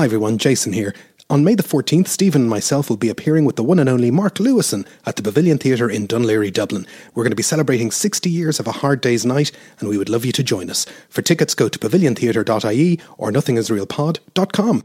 Hi everyone, Jason here. On May the 14th, Stephen and myself will be appearing with the one and only Mark Lewisohn at the Pavilion Theatre in Laoghaire, Dublin. We're going to be celebrating 60 years of a hard day's night, and we would love you to join us. For tickets, go to paviliontheatre.ie or nothingisrealpod.com.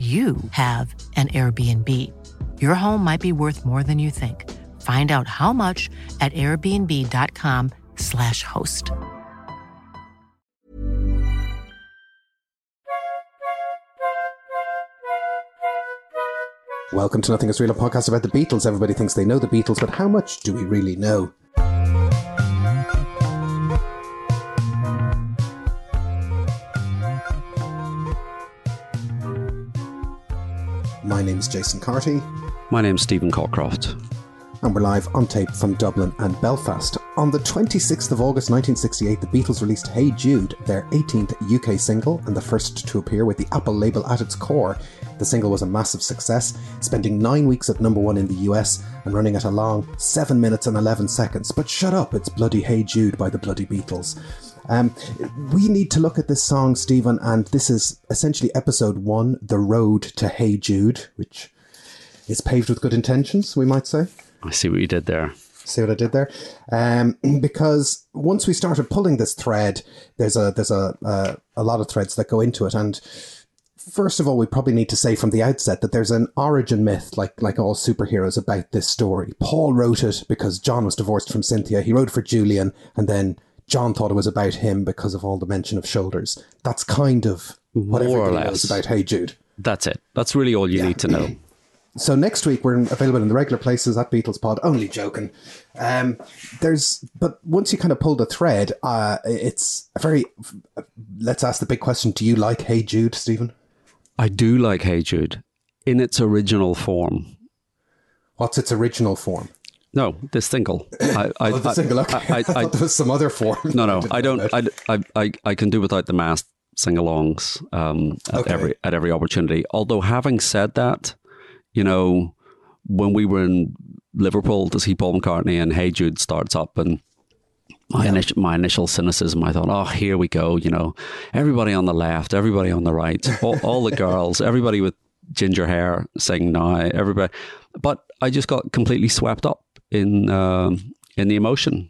you have an Airbnb. Your home might be worth more than you think. Find out how much at airbnb.com/slash host. Welcome to Nothing is Real, a podcast about the Beatles. Everybody thinks they know the Beatles, but how much do we really know? My name is Jason Carty, My name's Stephen Cockcroft. and we're live on tape from Dublin and Belfast. On the 26th of August 1968, the Beatles released Hey Jude, their 18th UK single and the first to appear with the Apple label at its core. The single was a massive success, spending nine weeks at number one in the US and running at a long 7 minutes and 11 seconds. But shut up, it's bloody Hey Jude by the bloody Beatles. Um, we need to look at this song, Stephen, and this is essentially episode one, The Road to Hey Jude, which is paved with good intentions, we might say. I see what you did there. See what I did there? Um, because once we started pulling this thread, there's a there's a, a a lot of threads that go into it, and first of all, we probably need to say from the outset that there's an origin myth, like like all superheroes, about this story. Paul wrote it because John was divorced from Cynthia. He wrote it for Julian, and then John thought it was about him because of all the mention of shoulders. That's kind of what More or everybody knows about Hey Jude. That's it. That's really all you need to know. So next week we're available in the regular places at Beatles Pod. Only joking. Um, there's, but once you kind of pull the thread, uh, it's a very. Let's ask the big question: Do you like Hey Jude, Stephen? I do like Hey Jude in its original form. What's its original form? No, this single. I, I, Oh, the I- single. Okay, I, I, I thought there was some other form. no, no, I don't. I, I, I, I can do without the mass sing-alongs um, at Okay. every at every opportunity. Although, having said that, you know, when we were in Liverpool to see Paul McCartney and Hey Jude starts up and. My, initial, my initial cynicism, I thought, oh, here we go. You know, everybody on the left, everybody on the right, all, all the girls, everybody with ginger hair sing now, everybody. But I just got completely swept up in um in the emotion.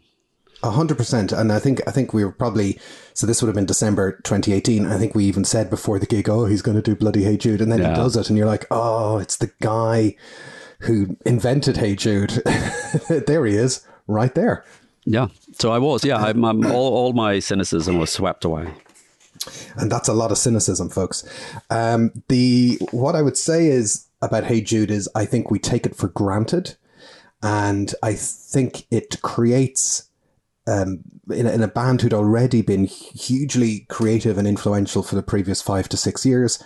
A hundred percent, and I think I think we were probably so. This would have been December 2018. I think we even said before the gig, "Oh, he's going to do bloody Hey Jude," and then he does it, and you're like, "Oh, it's the guy who invented Hey Jude." there he is, right there. Yeah. So I was, yeah. I'm, I'm all, all my cynicism was swept away. and that's a lot of cynicism, folks. Um, the what I would say is about Hey Jude is I think we take it for granted, and I think it creates um, in, a, in a band who'd already been hugely creative and influential for the previous five to six years.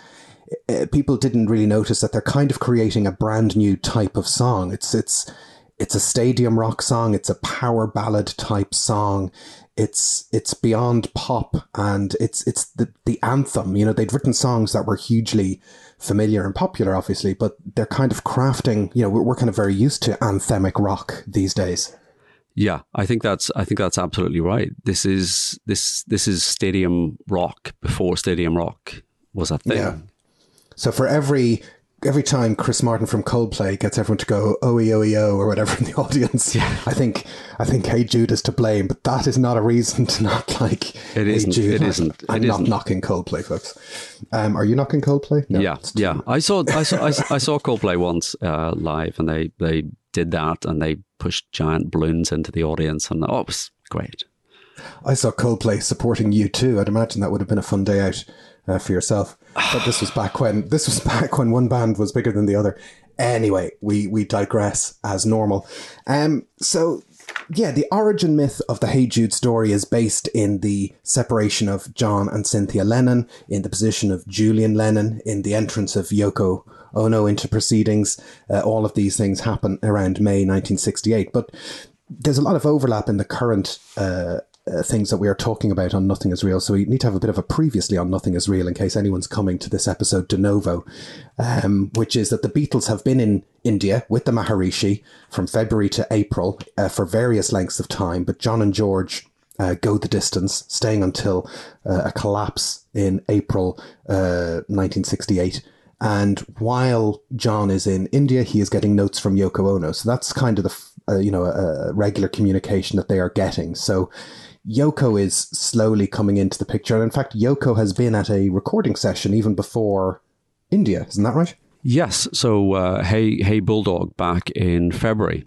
uh, People didn't really notice that they're kind of creating a brand new type of song. It's it's it's a stadium rock song. It's a power ballad type song. It's it's beyond pop and it's it's the the anthem. You know, they'd written songs that were hugely familiar and popular, obviously, but they're kind of crafting. You know, we're, we're kind of very used to anthemic rock these days. Yeah, I think that's I think that's absolutely right. This is this this is stadium rock before stadium rock was a thing. Yeah. So for every every time Chris Martin from Coldplay gets everyone to go oh oh oh or whatever in the audience, I think I think Hey Jude is to blame, but that is not a reason to not like It Hey isn't, Jude. it isn't, I'm it not isn't. knocking Coldplay, folks. Um, are you knocking Coldplay? No. yeah, yeah. I saw I saw I, saw- I saw Coldplay once uh, live, and they they did that, and they pushed giant balloons into the audience, and oh, it was great. I saw Coldplay supporting U2. I'd imagine that would have been a fun day out uh, for yourself. But this was back when this was back when one band was bigger than the other. Anyway, we we digress as normal. Um, so yeah, the origin myth of the Hey Jude story is based in the separation of John and Cynthia Lennon, in the position of Julian Lennon, in the entrance of Yoko Ono into proceedings. Uh, all of these things happen around May 1968. But there's a lot of overlap in the current uh, uh, things that we are talking about on Nothing is Real. So we need to have a bit of a previously on Nothing is Real in case anyone's coming to this episode de novo, um, which is that the Beatles have been in India with the Maharishi from February to April uh, for various lengths of time, but John and George uh, go the distance, staying until uh, a collapse in April 1968. Uh, and while John is in India, he is getting notes from Yoko Ono. So that's kind of the, uh, you know, a regular communication that they are getting. So Yoko is slowly coming into the picture. And in fact, Yoko has been at a recording session even before India. Isn't that right? Yes. So, uh, Hey, Hey Bulldog back in February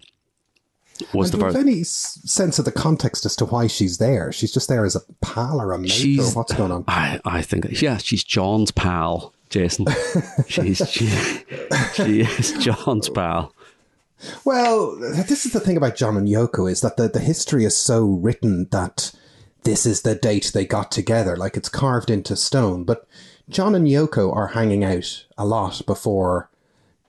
was and the first. any sense of the context as to why she's there? She's just there as a pal or a mate she's, or what's going on? I, I think, yeah, she's John's pal, Jason. she's, she, she is John's pal. Well, this is the thing about John and Yoko is that the, the history is so written that this is the date they got together, like it's carved into stone. But John and Yoko are hanging out a lot before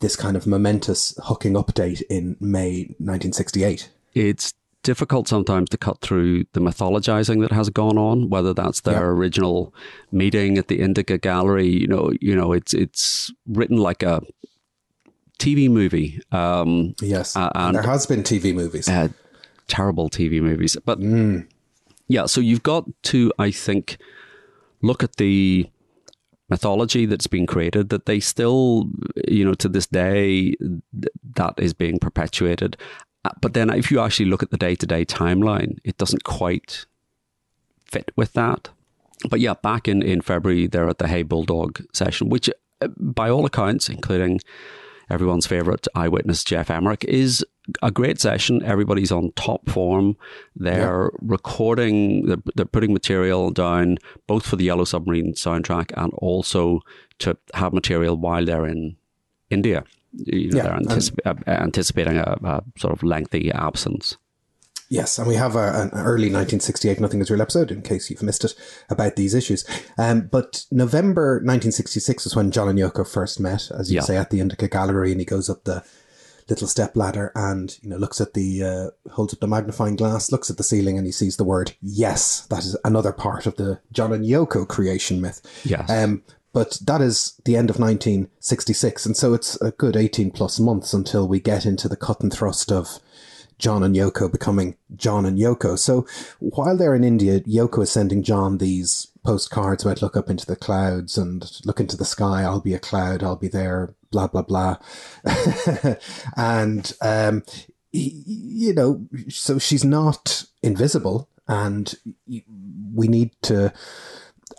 this kind of momentous hooking up date in May 1968. It's difficult sometimes to cut through the mythologizing that has gone on, whether that's their yeah. original meeting at the Indica Gallery. You know, you know, it's it's written like a TV movie. Um, yes, uh, and there has been TV movies. Uh, terrible TV movies, but mm. yeah. So you've got to, I think, look at the mythology that's been created. That they still, you know, to this day, that is being perpetuated. Uh, but then, if you actually look at the day-to-day timeline, it doesn't quite fit with that. But yeah, back in, in February, they're at the Hey Bulldog session, which, uh, by all accounts, including everyone's favorite eyewitness, Geoff Emerick, is a great session. Everybody's on top form. They're recording, they're, they're, putting material down both for the Yellow Submarine soundtrack and also to have material while they're in India. You know, yeah, they're anticip- uh, anticipating a, a sort of lengthy absence. Yes, and we have a, an early 1968 Nothing is Real episode, in case you've missed it, about these issues. Um, but November 1966 is when John and Yoko first met, as you yeah. say, at the Indica Gallery, and he goes up the little step ladder and you know looks at the uh, holds up the magnifying glass, looks at the ceiling, and he sees the word yes. That is another part of the John and Yoko creation myth. Yes. Um, but that is the end of 1966, and so it's a good 18 plus months until we get into the cut and thrust of John and Yoko becoming John and Yoko. So while they're in India, Yoko is sending John these postcards about look up into the clouds and look into the sky. I'll be a cloud. I'll be there. Blah blah blah. and um, you know, so she's not invisible, and we need to.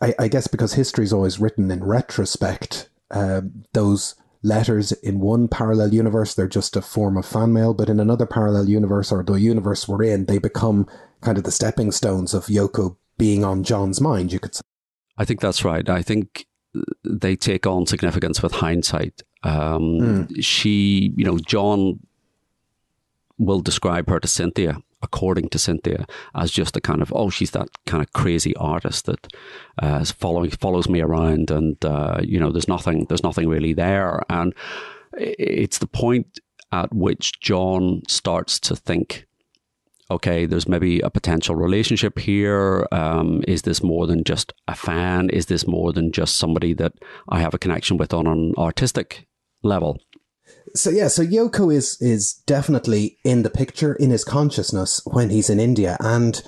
I, I guess because history is always written in retrospect, um, those letters in one parallel universe, they're just a form of fan mail, but in another parallel universe or the universe we're in, they become kind of the stepping stones of Yoko being on John's mind, you could say. I think that's right. I think they take on significance with hindsight. Um, mm. She, you know, John will describe her to Cynthia according to Cynthia, as just a kind of oh, she's that kind of crazy artist that uh, is following follows me around, and uh, you know, there's nothing there's nothing really there, and it's the point at which John starts to think. Okay, there's maybe a potential relationship here. Um, is this more than just a fan? Is this more than just somebody that I have a connection with on an artistic level? So yeah, so Yoko is is definitely in the picture in his consciousness when he's in India and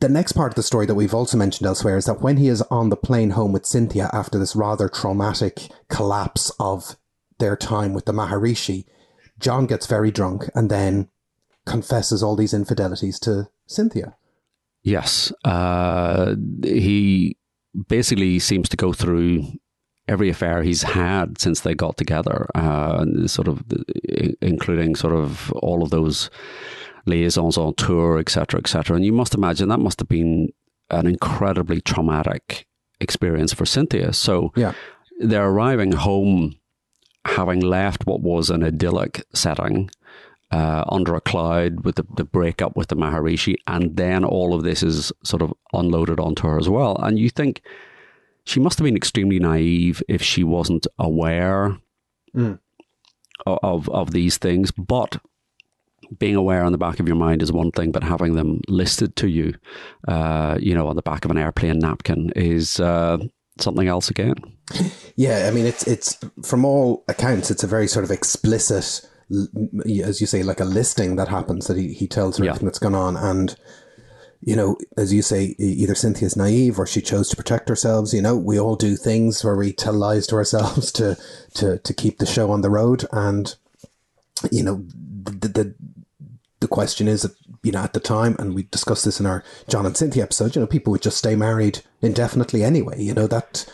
the next part of the story that we've also mentioned elsewhere is that when he is on the plane home with Cynthia after this rather traumatic collapse of their time with the Maharishi, John gets very drunk and then confesses all these infidelities to Cynthia. Yes. Uh, he basically seems to go through every affair he's had since they got together, uh, sort of including sort of all of those liaisons on tour, etc., etc. And you must imagine that must have been an incredibly traumatic experience for Cynthia. So yeah. they're arriving home having left what was an idyllic setting uh, under a cloud with the, the breakup with the Maharishi, and then all of this is sort of unloaded onto her as well. And you think she must have been extremely naive if she wasn't aware Mm. of of these things. But being aware on the back of your mind is one thing, but having them listed to you, uh, you know, on the back of an airplane napkin is uh, something else again. Yeah, I mean, it's it's from all accounts, it's a very sort of explicit, as you say, like a listing that happens that he, he tells her Yeah. everything that's gone on, and you know, as you say, either Cynthia's naive or she chose to protect ourselves. You know, we all do things where we tell lies to ourselves to to to keep the show on the road, and you know, the the the question is that you know at the time, and we discussed this in our John and Cynthia episode. You know, people would just stay married indefinitely anyway. You know that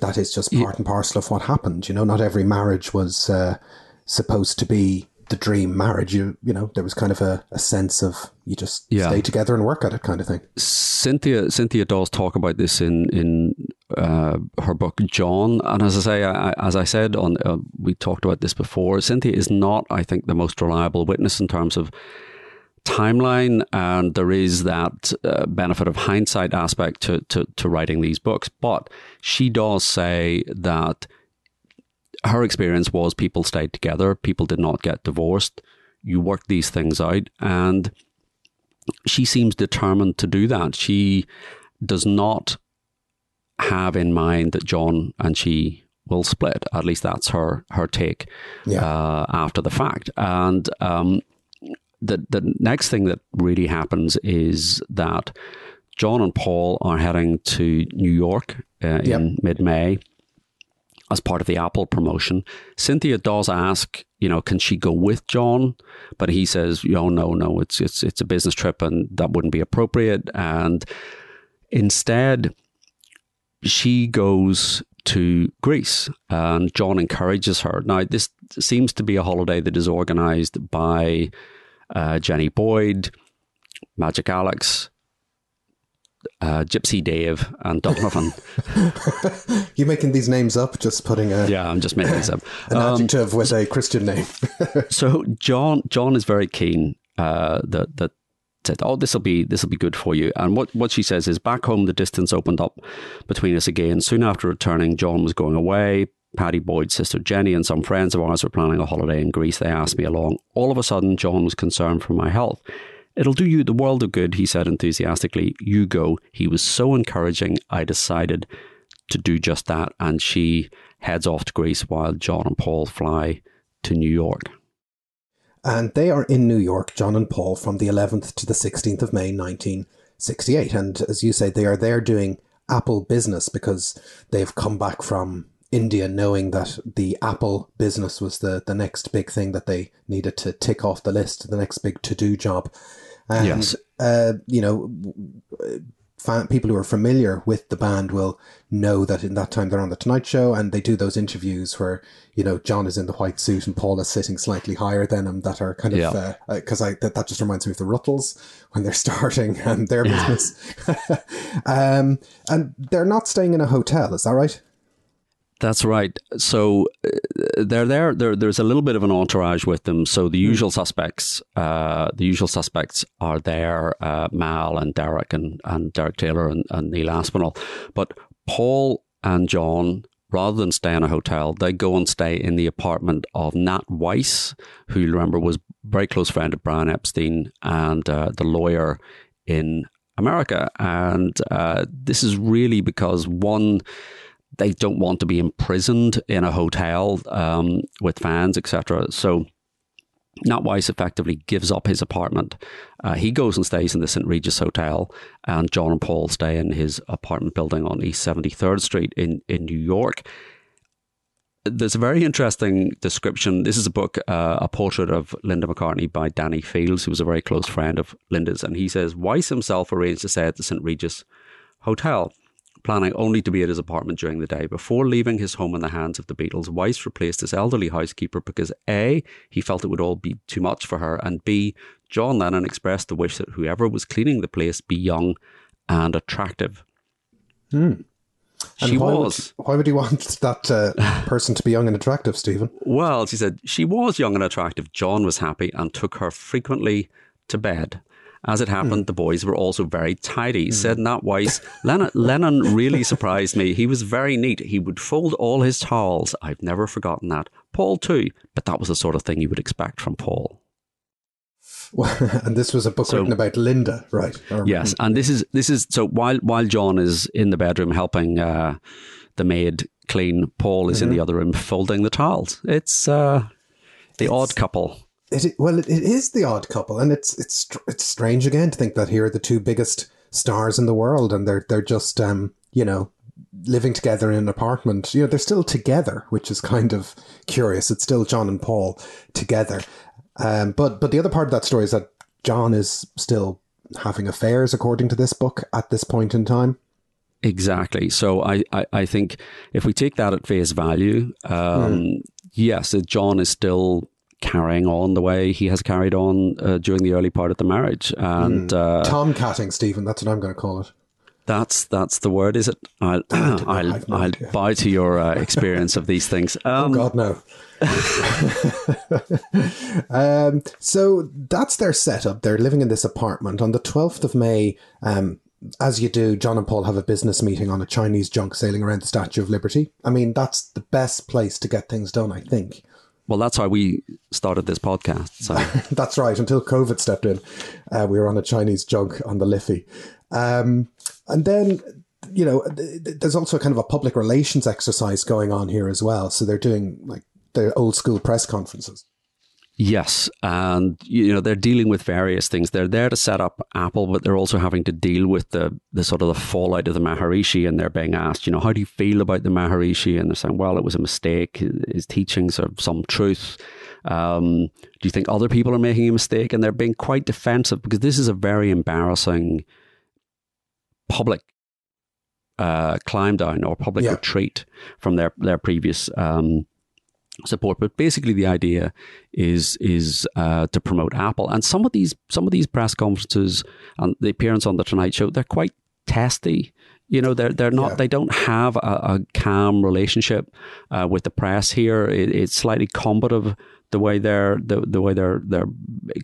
that is just part and parcel of what happened. You know, not every marriage was uh, supposed to be the dream marriage. You you know, there was kind of a, a sense of you just Yeah. stay together and work at it kind of thing. Cynthia Cynthia does talk about this in in uh, her book John, and as I say, I, as I said on uh, we talked about this before. Cynthia is not, I think, the most reliable witness in terms of timeline, and there is that uh, benefit of hindsight aspect to, to to writing these books. But she does say that her experience was people stayed together, people did not get divorced. You work these things out, and she seems determined to do that. She does not have in mind that John and she will split. At least that's her her take Yeah. uh, after the fact. And um, the the next thing that really happens is that John and Paul are heading to New York uh, Yep. in mid May as part of the Apple promotion. Cynthia does ask, you know, can she go with John? But he says, oh, no, no, it's it's it's a business trip and that wouldn't be appropriate. And instead, she goes to Greece and John encourages her. Now, this seems to be a holiday that is organized by uh, Jenny Boyd, Magic Alex, uh, Gypsy Dave, and Donovan. You're making these names up? Just putting a, yeah, I'm just making this up. an adjective with a Christian name. So John John is very keen uh, that that said, "Oh, this will be this will be good for you." And what what she says is, back home, the distance opened up between us again. Soon after returning, John was going away. Patty Boyd's sister Jenny and some friends of ours were planning a holiday in Greece. They asked me along. All of a sudden, John was concerned for my health. It'll do you the world of good, he said enthusiastically. You go. He was so encouraging. I decided to do just that. And she heads off to Greece while John and Paul fly to New York. And they are in New York, John and Paul, from the 11th to the 16th of May, 1968. And as you say, they are there doing Apple business because they've come back from India knowing that the Apple business was the, the next big thing that they needed to tick off the list, the next big to do job. And, Yes. uh, you know, fan, people who are familiar with the band will know that in that time they're on the Tonight Show and they do those interviews where you know John is in the white suit and Paul is sitting slightly higher than him. That are kind of Yeah. because I that, that just reminds me of the Ruttles when they're starting and their business. um, and they're not staying in a hotel, is that right? That's right. So uh, they're there. There, there's a little bit of an entourage with them. So the usual suspects, uh, the usual suspects are there: uh, Mal and Derek and, and Derek Taylor and, and Neil Aspinall. But Paul and John, rather than stay in a hotel, they go and stay in the apartment of Nat Weiss, who you remember was a very close friend of Brian Epstein and uh, the lawyer in America. And uh, this is really because one they don't want to be imprisoned in a hotel um, with fans, etc. So Nat Weiss effectively gives up his apartment. Uh, he goes and stays in the St. Regis Hotel, and John and Paul stay in his apartment building on East 73rd Street in, in New York. There's a very interesting description. This is a book, uh, a portrait of Linda McCartney by Danny Fields, who was a very close friend of Linda's. And he says Weiss himself arranged to stay at the St. Regis Hotel planning only to be at his apartment during the day. Before leaving his home in the hands of the Beatles, Weiss replaced his elderly housekeeper because A, he felt it would all be too much for her, and B, John Lennon expressed the wish that whoever was cleaning the place be young and attractive. And she why was. Would, why would you want that uh, person to be young and attractive, Stephen? Well, she said she was young and attractive. John was happy and took her frequently to bed. As it happened, mm. the boys were also very tidy. Mm. Said Nat Weiss, Lennon, Lennon really surprised me. He was very neat. He would fold all his towels. I've never forgotten that. Paul too, but that was the sort of thing you would expect from Paul. and this was a book so, written about Linda, right? Yes, and this is this is so while while John is in the bedroom helping uh, the maid clean, Paul is mm-hmm. in the mm-hmm. other room folding the towels. It's uh, the it's, odd couple. It, well, it, is the odd couple, and it's it's it's strange again to think that here are the two biggest stars in the world, and they're they're just um, you know living together in an apartment. You know, they're still together, which is kind of curious. It's still John and Paul together. Um, but but the other part of that story is that John is still having affairs, according to this book, at this point in time. Exactly. So I, I, I think if we take that at face value, um, mm. yes, John is still carrying on the way he has carried on uh, during the early part of the marriage. And mm. uh, tomcatting, Stephen. That's what I'm going to call it. That's that's the word, is it? I'll I'll, I'll buy to your uh, experience of these things. Oh, um, oh God, no. um, so that's their setup. They're living in this apartment on the twelfth of May. Um, as you do, John and Paul have a business meeting on a Chinese junk sailing around the Statue of Liberty. I mean, that's the best place to get things done, I think. Well, that's how we started this podcast. So. that's right. Until COVID stepped in, uh, we were on a Chinese junk on the Liffey. Um, and then, you know, there's also kind of a public relations exercise going on here as well. So they're doing like their old school press conferences. Yes, and you know they're dealing with various things. They're there to set up Apple, but they're also having to deal with the the sort of the fallout of the Maharishi. And they're being asked, you know, how do you feel about the Maharishi? And they're saying, well, it was a mistake. His teachings are some truth. Um, do you think other people are making a mistake? And they're being quite defensive because this is a very embarrassing public uh, climb down or public yeah. retreat from their their previous um, support. But basically, the idea is is uh, to promote Apple. And some of these some of these press conferences and the appearance on the Tonight Show, they're quite testy. You know, they're they're not. Yeah. They don't have a, a calm relationship uh, with the press here. It, it's slightly combative the way they're the, the way they're they're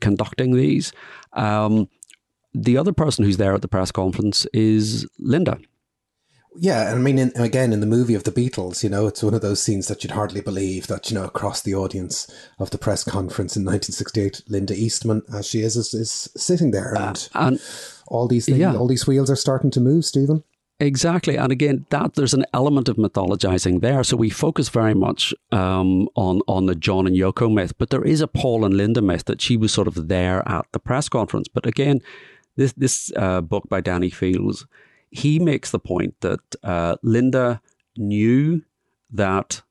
conducting these. Um, the other person who's there at the press conference is Linda. Yeah, and I mean, in, again, in the movie of the Beatles, you know, it's one of those scenes that you'd hardly believe that, you know, across the audience of the press conference in 1968, Linda Eastman, as she is, is, is sitting there, and, uh, and all these things, yeah. all these wheels are starting to move. Stephen. Exactly, and again, that there's an element of mythologizing there. So we focus very much um, on on the John and Yoko myth, but there is a Paul and Linda myth that she was sort of there at the press conference. But again, this this uh, book by Danny Fields, he makes the point that uh, Linda knew that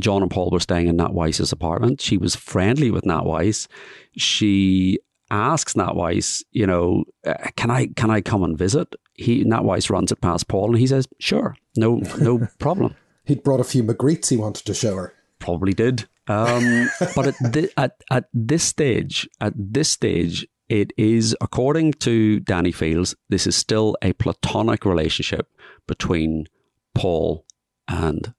John and Paul were staying in Nat Weiss's apartment. She was friendly with Nat Weiss. She asks Nat Weiss, you know, uh, can I can I come and visit? He Nat Weiss runs it past Paul, and he says, sure, no no problem. He'd brought a few Magrittes he wanted to show her. Probably did. Um, but at, at at this stage, at this stage, it is, according to Danny Fields, this is still a platonic relationship between Paul and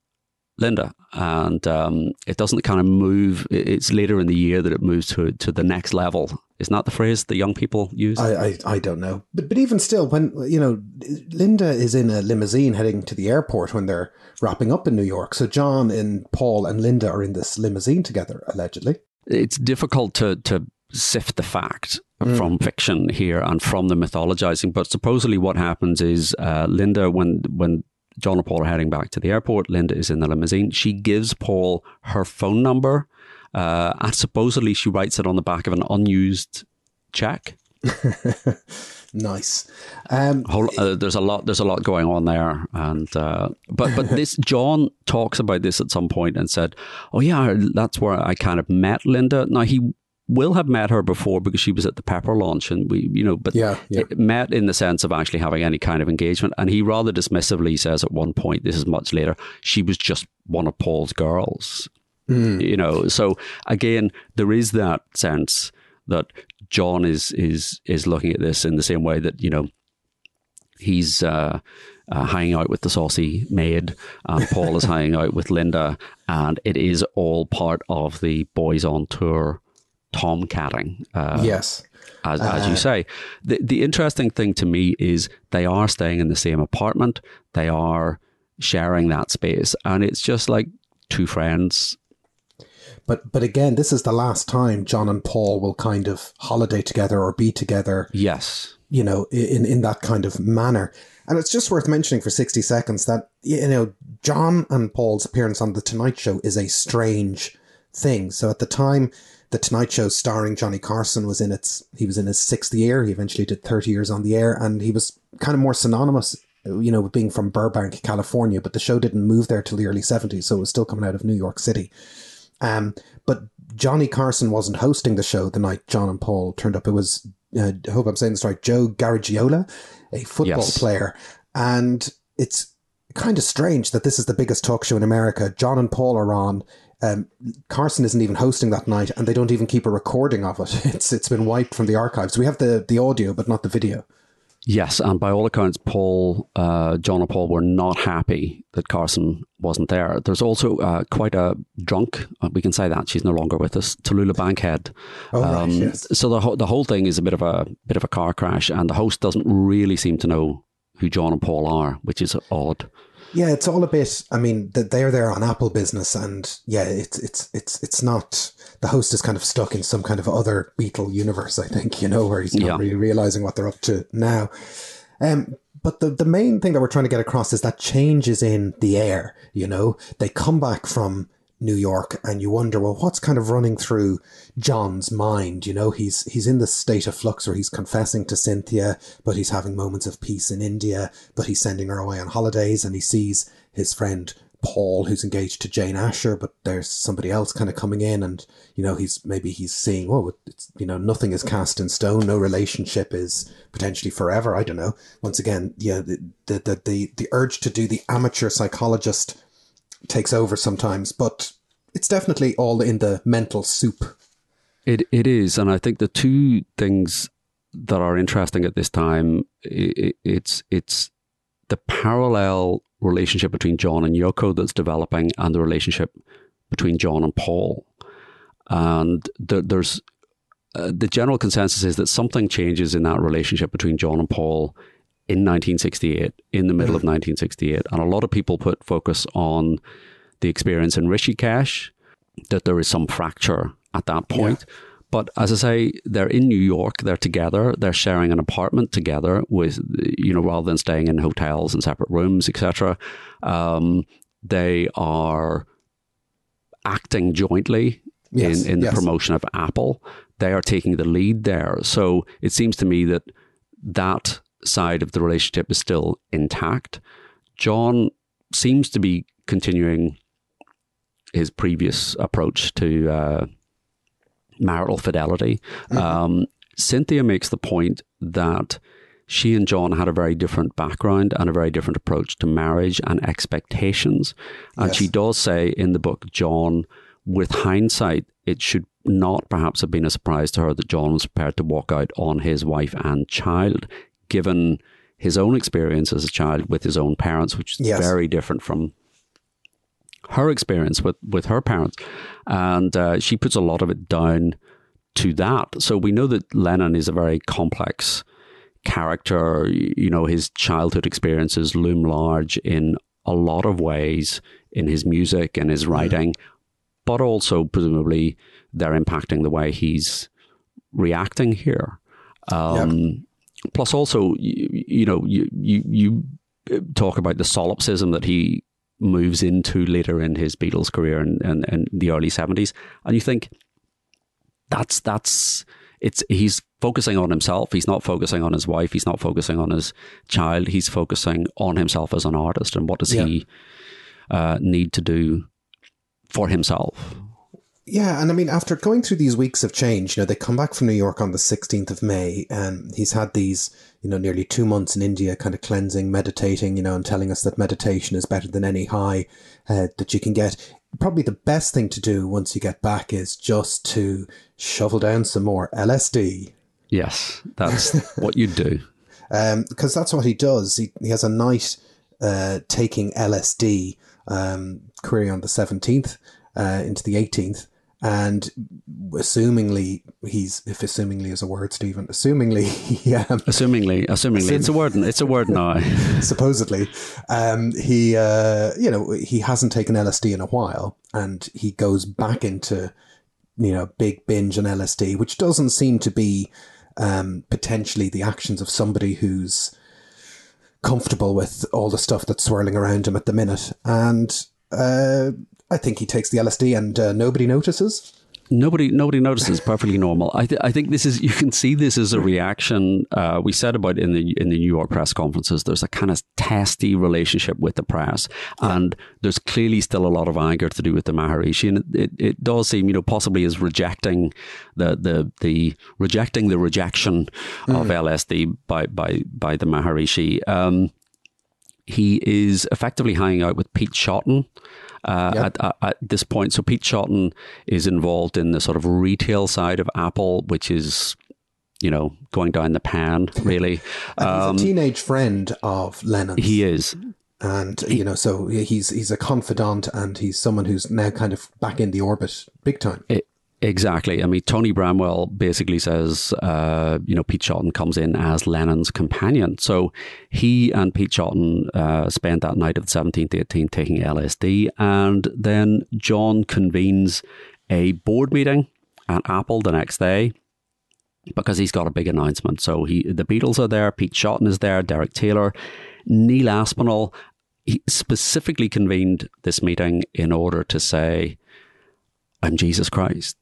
Linda, and um, it doesn't kind of move. It's later in the year that it moves to to the next level. Isn't that the phrase the young people use? I, I, I don't know, but but even still, when you know, Linda is in a limousine heading to the airport when they're wrapping up in New York. So John and Paul and Linda are in this limousine together, allegedly. It's difficult to to sift the fact mm. from fiction here and from the mythologizing. But supposedly, what happens is uh, Linda, when when John and Paul are heading back to the airport, Linda is in the limousine. She gives Paul her phone number, uh, and supposedly she writes it on the back of an unused check. nice. Um, Whole, uh, there's a lot. There's a lot going on there, and uh, but but this John talks about this at some point and said, "Oh yeah, that's where I kind of met Linda." Now he will have met her before because she was at the Pepper launch, and we, you know, but yeah, yeah. met in the sense of actually having any kind of engagement. And he rather dismissively says at one point, this is much later, she was just one of Paul's girls. Mm. You know, so again, there is that sense that John is is is looking at this in the same way that you know he's uh, uh, hanging out with the saucy maid, and Paul is hanging out with Linda, and it is all part of the boys on tour tomcatting. Uh, yes. As, as you say, the the interesting thing to me is they are staying in the same apartment. They are sharing that space, and it's just like two friends but but again, this is the last time John and Paul will kind of holiday together or be together. Yes. You know, in in that kind of manner. And it's just worth mentioning for 60 seconds that, you know, John and Paul's appearance on The Tonight Show is a strange thing. So at the time, The Tonight Show starring Johnny Carson was in its, he was in his sixth year. He eventually did 30 years on the air and he was kind of more synonymous, you know, with being from Burbank, California, but the show didn't move there till the early 70s. So it was still coming out of New York City. Um, but Johnny Carson wasn't hosting the show the night John and Paul turned up. It was, uh, I hope I'm saying this right, Joe Garagiola, a football yes. player. And it's kind of strange that this is the biggest talk show in America. John and Paul are on. Um, Carson isn't even hosting that night, and they don't even keep a recording of it. It's it's been wiped from the archives. We have the the audio, but not the video. Yes, and by all accounts, Paul, uh, John and Paul were not happy that Carson wasn't there. There's also uh, quite a drunk, uh, we can say that she's no longer with us, Tallulah Bankhead. Oh, um, right, yes. So the ho- the whole thing is a bit of a bit of a car crash, and the host doesn't really seem to know who John and Paul are, which is odd. Yeah, it's all a bit. I mean, they're there on Apple business, and yeah, it's it's it's it's not. The host is kind of stuck in some kind of other Beatle universe. I think you know where he's not yeah. really realizing what they're up to now. Um, but the the main thing that we're trying to get across is that changes in the air. You know, they come back from New York and you wonder, well, what's kind of running through John's mind? You know, he's he's in this state of flux where he's confessing to Cynthia, but he's having moments of peace in India, but he's sending her away on holidays and he sees his friend Paul who's engaged to Jane Asher, but there's somebody else kind of coming in and, you know, he's maybe he's seeing, oh, it's, you know, nothing is cast in stone. No relationship is potentially forever. I don't know. Once again, yeah, the, the, the, the urge to do the amateur psychologist takes over sometimes, but it's definitely all in the mental soup. It it is, and I think the two things that are interesting at this time it, it's it's the parallel relationship between John and Yoko that's developing, and the relationship between John and Paul, and the, there's uh, the general consensus is that something changes in that relationship between John and Paul in 1968, in the middle mm. of 1968, and a lot of people put focus on the experience in Rishikesh, that there is some fracture at that point. Yeah. But as I say, they're in New York, they're together, they're sharing an apartment together with, you know, rather than staying in hotels and separate rooms, etc. Um, they are acting jointly yes, in, in the yes. promotion of Apple. They are taking the lead there. So it seems to me that that side of the relationship is still intact. John seems to be continuing his previous approach to uh, marital fidelity. Mm-hmm. Um, Cynthia makes the point that she and John had a very different background and a very different approach to marriage and expectations. And yes. she does say in the book, John, with hindsight, it should not perhaps have been a surprise to her that John was prepared to walk out on his wife and child, given his own experience as a child with his own parents, which is yes. very different from her experience with, with her parents. And uh, she puts a lot of it down to that. So we know that Lennon is a very complex character. You know, his childhood experiences loom large in a lot of ways in his music and his mm. writing, mm. but also presumably they're impacting the way he's reacting here. Um, yep. Plus, also, you, you know, you, you, you talk about the solipsism that he moves into later in his Beatles career in, in, in the early 70s. And you think, that's, that's, it's, he's focusing on himself. He's not focusing on his wife. He's not focusing on his child. He's focusing on himself as an artist. And what does yeah. he uh, need to do for himself? Yeah, and I mean, after going through these weeks of change, you know, they come back from New York on the 16th of May, and he's had these, you know, nearly two months in India kind of cleansing, meditating, you know, and telling us that meditation is better than any high uh, that you can get. Probably the best thing to do once you get back is just to shovel down some more LSD. Yes, that's what you do. because that's what he does. He, he has a night uh, taking LSD, um, query on the 17th uh, into the 18th. And assumingly, he's, if assumingly is a word, Stephen, assumingly, yeah um, Assumingly, assumingly, it's a word. It's a word now. supposedly, um, he, uh, you know, he hasn't taken LSD in a while and he goes back into, you know, big binge on LSD, which doesn't seem to be, um, potentially the actions of somebody who's comfortable with all the stuff that's swirling around him at the minute. And, uh, I think he takes the LSD and uh, nobody notices. Nobody, nobody notices. Perfectly normal. I, th- I think this is. You can see this as a reaction. Uh, we said about in the in the New York press conferences. There's a kind of testy relationship with the press, and there's clearly still a lot of anger to do with the Maharishi, and it, it, it does seem, you know, possibly is rejecting the the the rejecting the rejection of LSD by by by the Maharishi. Um, he is effectively hanging out with Pete Shotton. Uh, Yep. at, at, at this point, so Pete Shotton is involved in the sort of retail side of Apple, which is, you know, going down the pan. Really, And he's a teenage friend of Lennon's. Um, he is. and you know so he's he's a confidant and he's someone who's now kind of back in the orbit big time I- exactly. I mean, Tony Bramwell basically says, uh, you know, Pete Shotton comes in as Lennon's companion. So he and Pete Shotton uh, spend that night of the 17th, 18th taking LSD. And then John convenes a board meeting at Apple the next day because he's got a big announcement. So he, the Beatles are there, Pete Shotton is there, Derek Taylor, Neil Aspinall. He specifically convened this meeting in order to say, I'm Jesus Christ.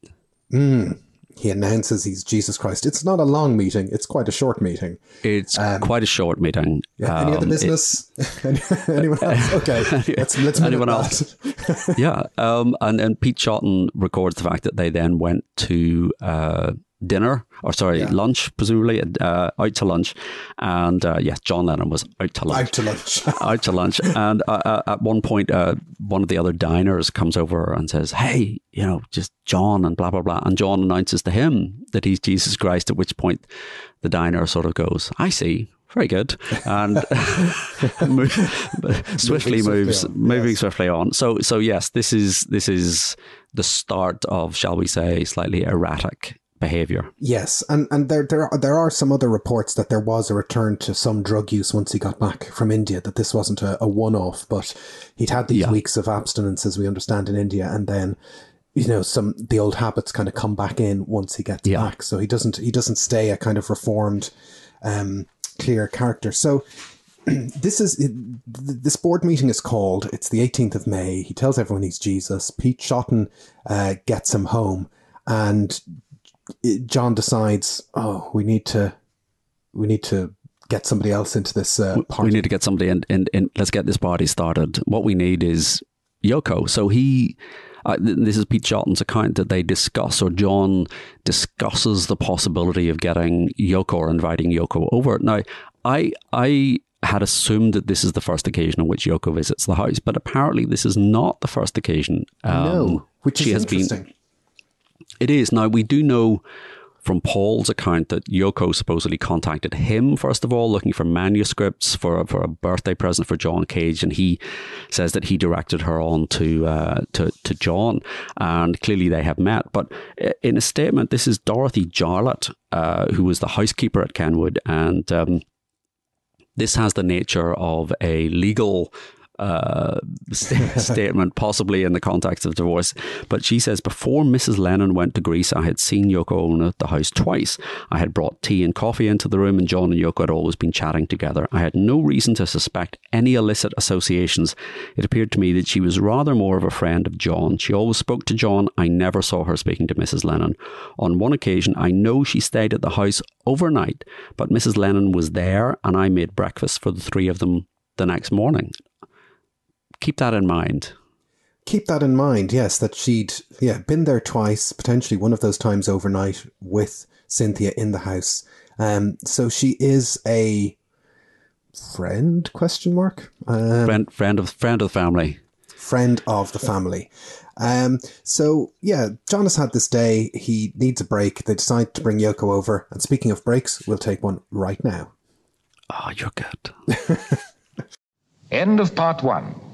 he announces he's jesus christ it's not a long meeting it's quite a short meeting It's quite a short meeting. yeah. any other Um, it- business anyone else okay let's let's Anyone else? yeah. Um, and, and Pete Shotton records the fact that they then went to uh, dinner, or sorry, Yeah. lunch, presumably, uh, out to lunch. And uh, yes, John Lennon was out to lunch. out to lunch out to lunch. And uh, uh, at one point, uh, one of the other diners comes over and says, Hey, you know, just John and blah, blah, blah. And John announces to him that he's Jesus Christ, at which point the diner sort of goes, I see. Very good, and swiftly swiftly moves, on, moving yes. swiftly on. So, so yes, this is this is the start of, shall we say, slightly erratic behavior. yes and and there there are, there are some other reports that there was a return to some drug use once he got back from india that this wasn't a, a one-off but he'd had these Yeah. weeks of abstinence as we understand in india and then you know some the old habits kind of come back in once he gets Yeah. back so he doesn't he doesn't stay a kind of reformed um clear character so this is this board meeting is called it's the 18th of may he tells everyone he's jesus pete shotton uh, gets him home and it- john decides oh we need to we need to get somebody else into this uh, party We need to get somebody in, in, in. Let's get this party started. What we need is Yoko. So he, uh, this is Pete Shotton's account that they discuss, or John discusses the possibility of getting Yoko or inviting Yoko over. Now, I, I had assumed that this is the first occasion on which Yoko visits the house, but apparently this is not the first occasion. Um, no which is she has been interesting it is. Now, we do know from Paul's account that Yoko supposedly contacted him, first of all, looking for manuscripts for, for a birthday present for John Cage. And he says that he directed her on to, uh, to, to John. And clearly they have met. But uh, in a statement, this is Dorothy Jarlett, uh, who was the housekeeper at Kenwood. And um, this has the nature of a legal uh, st- statement, possibly in the context of divorce. But she says, Before Mrs. Lennon went to Greece, I had seen Yoko Ono at the house twice. I had brought tea and coffee into the room, and John and Yoko had always been chatting together. I had no reason to suspect any illicit associations. It appeared to me that she was rather more of a friend of John. She always spoke to John. I never saw her speaking to Mrs. Lennon. On one occasion, I know she stayed at the house overnight, but Mrs. Lennon was there, and I made breakfast for the three of them the next morning. Keep that in mind. keep that in mind yes that she'd yeah been there twice potentially one of those times overnight with cynthia in the house um so she is a friend question mark um, Friend, friend of friend of the family. friend of the family um so yeah john has had this day he needs a break they decide to bring yoko over and speaking of breaks we'll take one right now Oh, you're good. End of part one.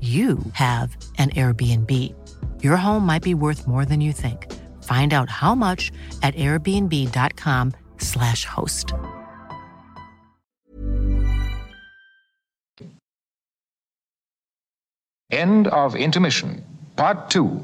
you have an Airbnb. Your home might be worth more than you think. Find out how much at airbnb.com/slash host. End of intermission. Part two.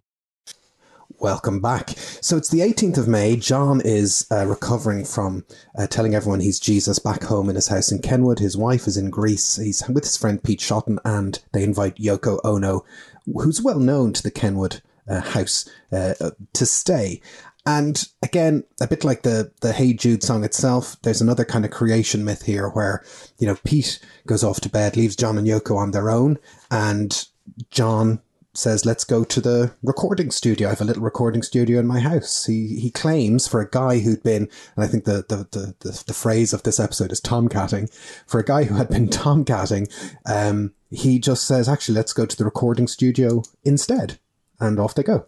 Welcome back. So it's the 18th of May. John is uh, recovering from uh, telling everyone he's Jesus back home in his house in Kenwood. His wife is in Greece. He's with his friend Pete Shotton, and they invite Yoko Ono, who's well known to the Kenwood uh, house, uh, to stay. And again, a bit like the the Hey Jude song itself, there's another kind of creation myth here where, you know, Pete goes off to bed, leaves John and Yoko on their own, and John says, "Let's go to the recording studio. I have a little recording studio in my house." He he claims for a guy who'd been, and I think the the the, the, the phrase of this episode is tomcatting. For a guy who had been tomcatting, um, he just says, "Actually, let's go to the recording studio instead," and off they go.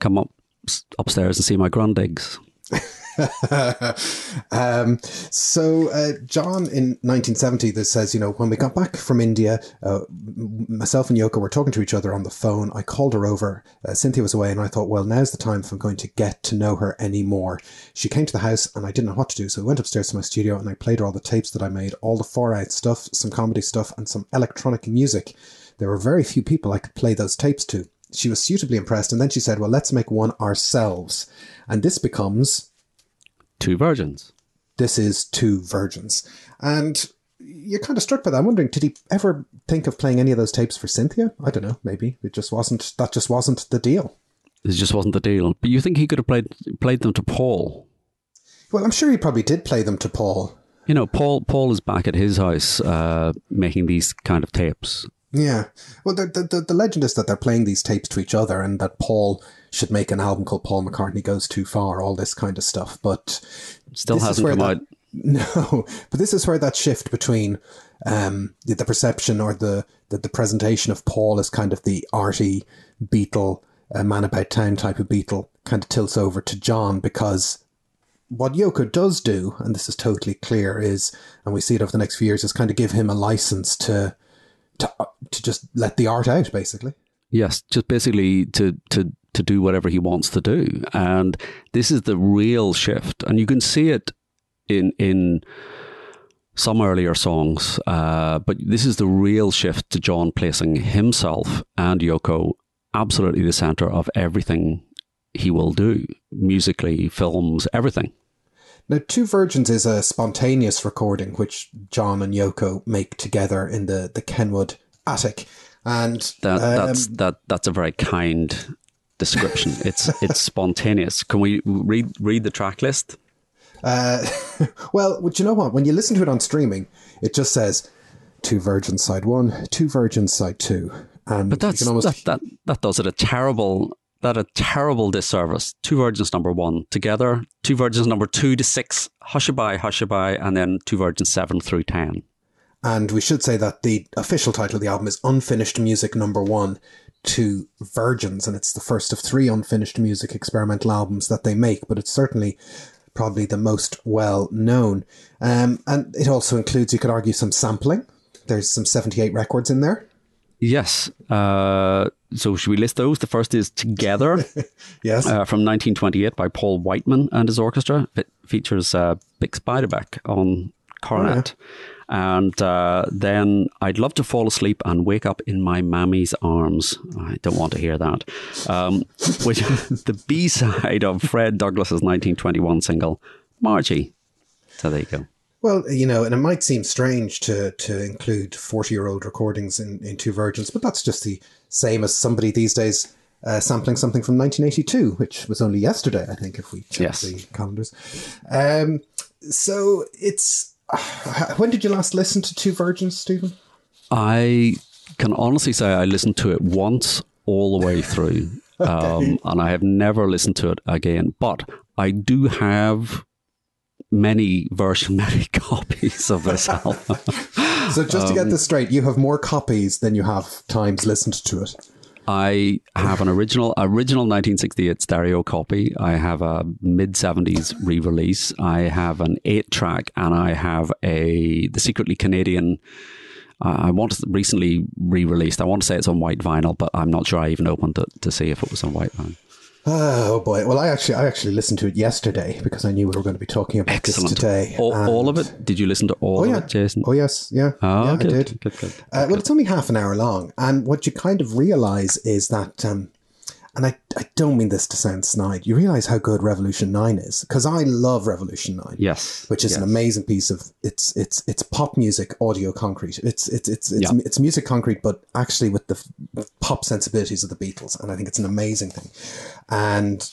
Come up upstairs and see my grundigs. um, so uh, John in 1970 this says, you know, when we got back from India, uh, myself and Yoko were talking to each other on the phone. I called her over. Uh, Cynthia was away, and I thought, well, now's the time if I'm going to get to know her any more. She came to the house, and I didn't know what to do, so I went upstairs to my studio and I played her all the tapes that I made, all the far out stuff, some comedy stuff, and some electronic music. There were very few people I could play those tapes to. She was suitably impressed, and then she said, well, let's make one ourselves. And this becomes Two virgins. this is two virgins. And you're kind of struck by that. I'm wondering, did he ever think of playing any of those tapes for Cynthia? I don't know. Maybe it just wasn't. That just wasn't the deal. It just wasn't the deal. But you think he could have played played them to Paul? Well, I'm sure he probably did play them to Paul. You know, Paul Paul is back at his house uh, making these kind of tapes. Yeah. Well, the, the the legend is that they're playing these tapes to each other, and that Paul should make an album called Paul McCartney Goes Too Far. All this kind of stuff, but Still hasn't come that- out. No, but this is where that shift between um, the, the perception or the, the the presentation of Paul as kind of the arty Beatle, uh, man about town type of Beatle, kind of tilts over to John because what Yoko does do, and this is totally clear, is, and we see it over the next few years, is kind of give him a license to to to just let the art out, basically. Yes, just basically to to to do whatever he wants to do, and this is the real shift, and you can see it in in some earlier songs, uh, but this is the real shift to John placing himself and Yoko absolutely the center of everything he will do, musically, films, everything. Now, Two Virgins is a spontaneous recording which John and Yoko make together in the, the Kenwood attic. And That um, that's that that's a very kind description. It's it's spontaneous. Can we read read the track list? Uh, well, would you know what? When you listen to it on streaming, it just says two virgins side one, two virgins side two, and But that's you can almost that, that that does it a terrible that a terrible disservice. Two virgins number one together, two virgins number two to six, hushaby, hushaby, and then two virgins seven through ten. And we should say that the official title of the album is Unfinished Music Number One Two Virgins, and it's the first of three unfinished music experimental albums that they make, but it's certainly probably the most well known. Um, and it also includes, you could argue, some sampling. There's some 78 records in there. Yes. Uh, so should we list those? The first is Together Yes. uh, from 1928 by Paul Whiteman and his orchestra. It features uh, Bix Beiderbecke on cornet. And uh, then I'd love to fall asleep and wake up in my mammy's arms. I don't want to hear that. Um, which the B side of Fred Douglas's 1921 single, Margie. So there you go. Well, you know, and it might seem strange to to include forty year old recordings in, in Two Virgins, but that's just the same as somebody these days uh, sampling something from 1982, which was only yesterday, I think, if we check Yes. the calendars. Um, so it's when did you last listen to two Virgins, Stephen? I can honestly say I listened to it once all the way through, um, and I have never listened to it again. But I do have many version, many copies of this album. So just to Um, get this straight, you have more copies than you have times listened to it. I have an original original 1968 stereo copy. I have a mid 70s re-release. I have an eight track, and I have a the secretly Canadian. Uh, I want recently re-released. I want to say it's on white vinyl, but I'm not sure I even opened it to see if it was on white vinyl. Oh boy! Well, I actually I actually listened to it yesterday because I knew we were going to be talking about Excellent. this today. All, all of it? Did you listen to all Oh of it, Jason? Oh yes, yeah, Oh, yeah, good, I did. good, good, Uh, well, it's only half an hour long, and what you kind of realize is that, um, and I, I don't mean this to sound snide. You realize how good Revolution Nine is because I love Revolution Nine. Yes, which is an amazing piece of it's it's it's pop music, audio concrete. It's it's it's it's, Yeah. it's musique concrète, but actually with the f- pop sensibilities of the Beatles, and I think it's an amazing thing. And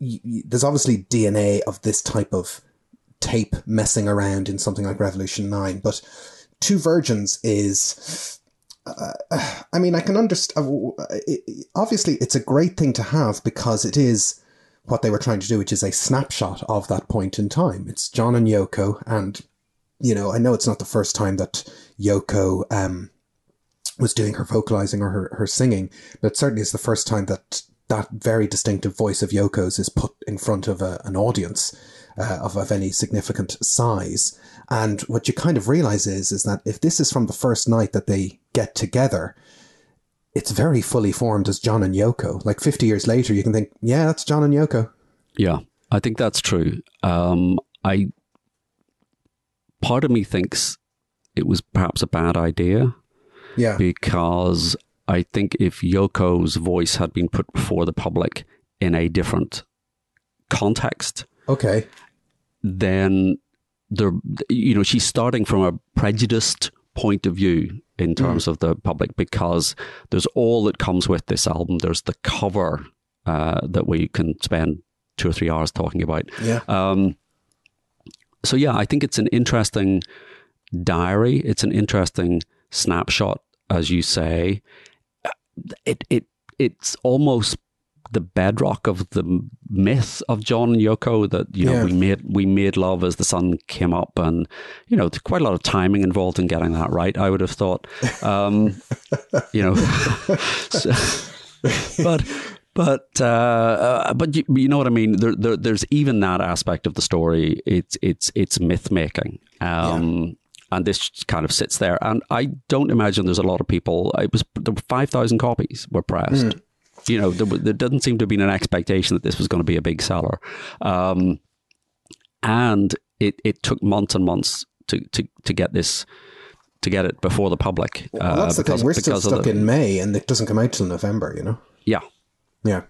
y- y- there's obviously DNA of this type of tape messing around in something like Revolution 9, but Two Virgins is. Uh, I mean, I can understand. Obviously, it's a great thing to have because it is what they were trying to do, which is a snapshot of that point in time. It's John and Yoko, and you know, I know it's not the first time that Yoko um, was doing her vocalizing or her, her singing, but certainly it's the first time that that very distinctive voice of Yoko's is put in front of a, an audience uh, of, of any significant size. And what you kind of realize is, is that if this is from the first night that they get together, it's very fully formed as John and Yoko. Like 50 years later, you can think, yeah, that's John and Yoko. Yeah, I think that's true. Um, I part of me thinks it was perhaps a bad idea Yeah. because I think if Yoko's voice had been put before the public in a different context, Okay. then there, you know, she's starting from a prejudiced point of view in terms of the public because there's all that comes with this album. There's the cover uh, that we can spend two or three hours talking about. Yeah. Um, so yeah, I think it's an interesting diary. It's an interesting snapshot, as you say. It it it's almost the bedrock of the myth of John and Yoko that you know Yeah. we made we made love as the sun came up, and you know there's quite a lot of timing involved in getting that right. I would have thought, um, you know, so- but but uh, uh, but you, you know what I mean. There, there, there's even that aspect of the story. It's it's it's myth making. Um, And this kind of sits there, and I don't imagine there's a lot of people. It was there five thousand copies were pressed. You know, there, there doesn't seem to have been an expectation that this was going to be a big seller, um, and it, it took months and months to, to, to get this to get it before the public. Well, that's the thing. We're still stuck the- in May, and it doesn't come out till November. You know. yeah. Yeah.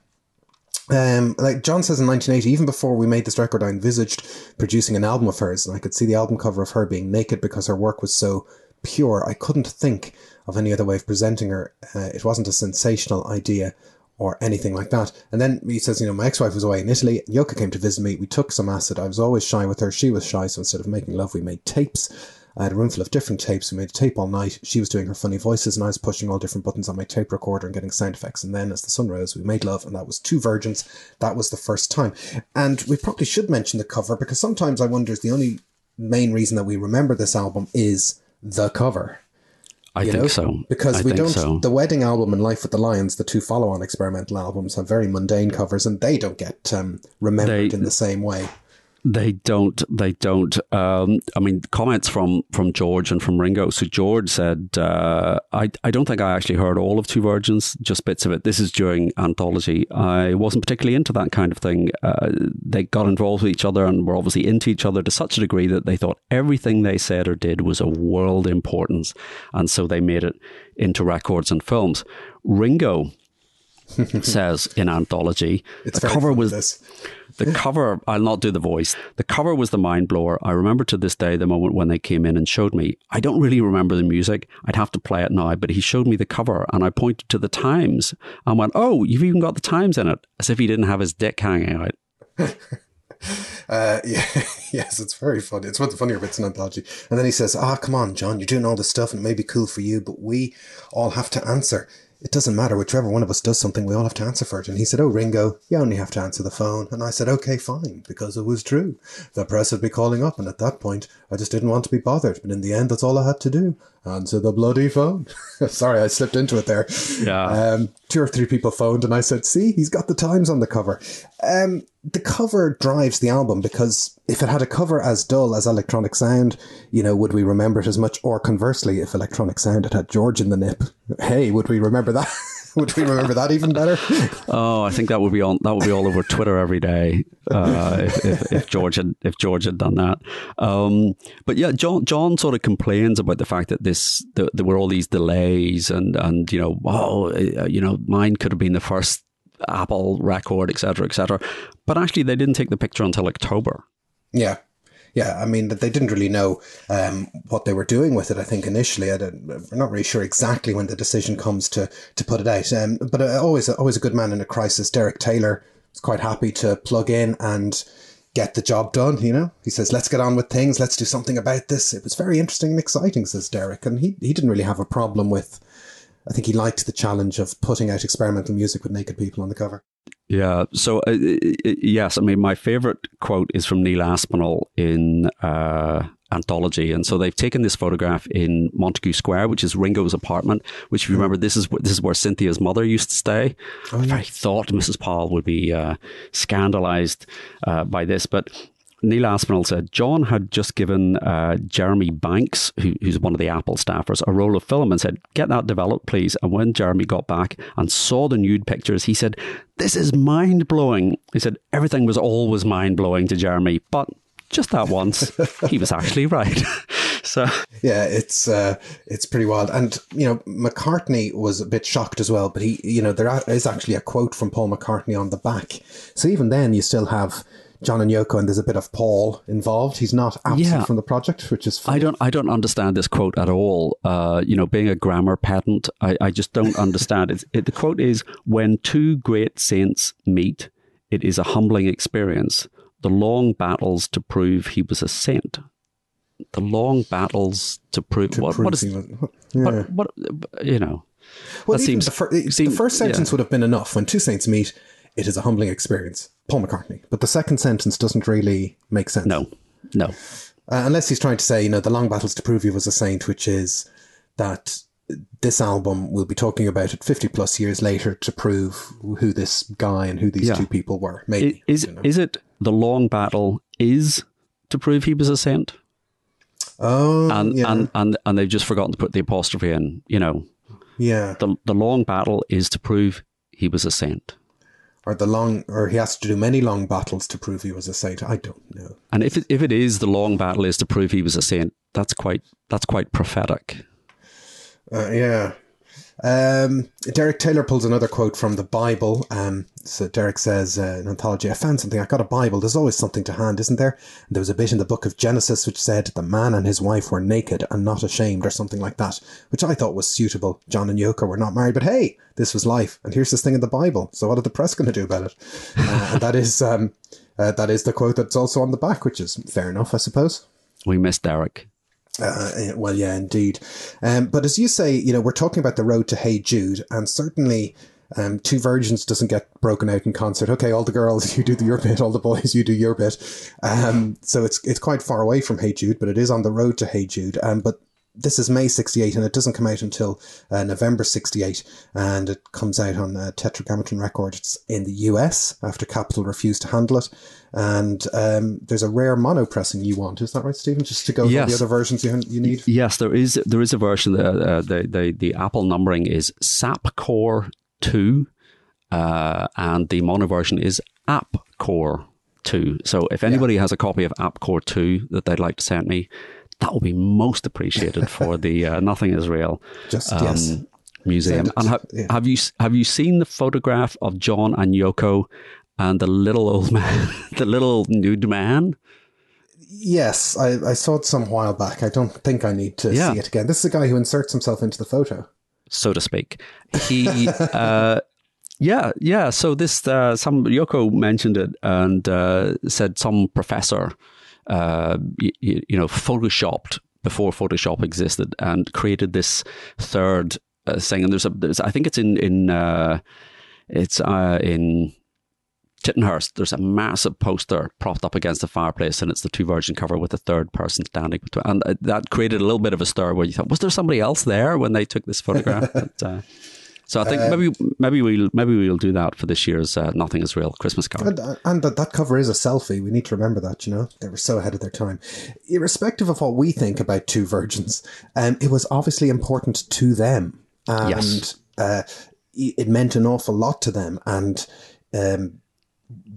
Um, like John says in 1980, even before we made this record, I envisaged producing an album of hers, and I could see the album cover of her being naked because her work was so pure. I couldn't think of any other way of presenting her. Uh, it wasn't a sensational idea or anything like that. And then he says, you know, my ex-wife was away in Italy. Yoko came to visit me. We took some acid. I was always shy with her. She was shy. So instead of making love, we made tapes. I had a room full of different tapes. We made a tape all night. She was doing her funny voices and I was pushing all different buttons on my tape recorder and getting sound effects. And then as the sun rose, we made love and that was two virgins. That was the first time. And we probably should mention the cover because sometimes I wonder is the only main reason that we remember this album is the cover. I think know? so. Because I we don't. So. The wedding album and Life with the Lions, the two follow-on experimental albums, have very mundane covers, and they don't get um, remembered They- in the same way. They don't. They don't. Um, I mean, comments from from George and from Ringo. So George said, uh, "I I don't think I actually heard all of Two Virgins, just bits of it. This is during anthology. I wasn't particularly into that kind of thing. Uh, they got involved with each other and were obviously into each other to such a degree that they thought everything they said or did was of world importance, and so they made it into records and films. Ringo." says in anthology It's the cover was this. the cover, I'll not do the voice. The cover was the mind blower. I remember to this day the moment when they came in and showed me. I don't really remember the music. I'd have to play it now, but he showed me the cover and I pointed to the Times and went, Oh, you've even got the Times in it, as if he didn't have his dick hanging out. Uh, yeah, yes, it's very funny. It's one of the funnier bits in anthology. And then he says, "Ah, come on, John, you're doing all this stuff, and it may be cool for you, but we all have to answer. It doesn't matter whichever one of us does something, we all have to answer for it." And he said, "Oh, Ringo, you only have to answer the phone." And I said, "Okay, fine," because it was true. The press would be calling up, and at that point, I just didn't want to be bothered. But in the end, that's all I had to do: answer the bloody phone. Sorry, I slipped into it there. Yeah. Um, two or three people phoned, and I said, "See, he's got the Times on the cover." Um, the cover drives the album because if it had a cover as dull as Electronic Sound, you know, would we remember it as much? Or conversely, if Electronic Sound had had George in the nip, hey, would we remember that? would we remember that even better? Oh, I think that would be on that would be all over Twitter every day uh, if, if, if George had if George had done that. Um, but yeah, John John sort of complains about the fact that this that there were all these delays and and you know oh you know mine could have been the first Apple record etc etc, but actually they didn't take the picture until October. Yeah. Yeah, I mean, that they didn't really know um, what they were doing with it. I think initially, I we're not really sure exactly when the decision comes to to put it out. Um, but uh, always, always a good man in a crisis. Derek Taylor is quite happy to plug in and get the job done. You know, he says, "Let's get on with things. Let's do something about this." It was very interesting and exciting, says Derek, and he he didn't really have a problem with. I think he liked the challenge of putting out experimental music with naked people on the cover. Yeah. So, uh, yes, I mean, my favorite quote is from Neil Aspinall in uh, Anthology, and so they've taken this photograph in Montagu Square, which is Ringo's apartment. Which, if you remember, this is this is where Cynthia's mother used to stay. I thought Mrs. Powell would be uh, scandalized uh, by this, but. Neil Aspinall said John had just given uh, Jeremy Banks, who, who's one of the Apple staffers, a roll of film and said, Get that developed, please. And when Jeremy got back and saw the nude pictures, he said, This is mind blowing. He said, Everything was always mind blowing to Jeremy, but just that once, he was actually right. so, Yeah, it's uh, it's pretty wild, and you know McCartney was a bit shocked as well. But he, you know, there is actually a quote from Paul McCartney on the back. So even then, you still have John and Yoko, and there's a bit of Paul involved. He's not absent Yeah. from the project, which is fine. I don't I don't understand this quote at all. Uh, you know, being a grammar pedant, I, I just don't understand it. it. The quote is when two great saints meet, it is a humbling experience. The long battles to prove he was a saint. The long battles to prove to what, prove what is was- yeah. what, what you know. Well, that seems the, fir- the first sentence yeah. would have been enough. When two saints meet, it is a humbling experience. Paul McCartney. But the second sentence doesn't really make sense. No, no. Uh, unless he's trying to say, you know, the long battles to prove he was a saint, which is that this album we'll be talking about it 50 plus years later to prove who this guy and who these Yeah. two people were. Maybe. Is you know. is it the long battle is to prove he was a saint? oh, And yeah. and, and and they've just forgotten to put the apostrophe in, you know. yeah. the the long battle is to prove he was a saint. Or the long, or he has to do many long battles to prove he was a saint. I don't know. And if it, if it is the long battle is to prove he was a saint, that's quite that's quite prophetic. Uh, yeah. Um, Derek Taylor pulls another quote from the Bible. Um, so Derek says uh, in anthology, I found something. I got a Bible. There's always something to hand, isn't there? And there was a bit in the book of Genesis which said the man and his wife were naked and not ashamed, or something like that, which I thought was suitable. John and Yoko were not married, but hey, this was life, and here's this thing in the Bible. So what are the press going to do about it? Uh, that is um, uh, that is the quote that's also on the back, which is fair enough, I suppose. We miss Derek. Uh, eh, well, yeah, indeed. Um, but as you say, you know, we're talking about the road to Hey Jude, and certainly um, Two Virgins doesn't get broken out in concert. Okay, all the girls, you do your bit, all the boys, you do your bit. Um, so it's it's quite far away from Hey Jude, but it is on the road to Hey Jude. Um, but this is May 68 and it doesn't come out until uh, November 68 and it comes out on uh, Tetragrammaton Records in the US after Capitol refused to handle it. And um, there's a rare mono pressing you want. Is that right, Stephen? Just to go yes. the other versions you, you need? Yes, there is there is a version. Uh, the, the, the Apple numbering is SAPCOR 2 uh, and the mono version is App Core 2. So if anybody yeah. has a copy of APCOR 2 that they'd like to send me, that will be most appreciated for the uh, Nothing Is Real Just, um, yes. museum. And ha- yeah. have you have you seen the photograph of John and Yoko and the little old man, the little nude man? Yes, I, I saw it some while back. I don't think I need to yeah. see it again. This is a guy who inserts himself into the photo, so to speak. He uh, yeah, yeah. So this, uh, some Yoko mentioned it and uh, said some professor, uh, you, you, know, photoshopped before Photoshop existed and created this third uh, thing. And there's a, there's, I think it's in in uh, it's uh, in Tittenhurst. There's a massive poster propped up against the fireplace, and it's the two virgin cover with a third person standing between. And that created a little bit of a stir where you thought, was there somebody else there when they took this photograph? but, so I think um, maybe maybe we'll maybe we'll do that for this year's uh, Nothing Is Real Christmas card. And, and that, that cover is a selfie. We need to remember that. You know, they were so ahead of their time. Irrespective of what we think about Two Virgins, um, it was obviously important to them, and yes. uh, it meant an awful lot to them. And um,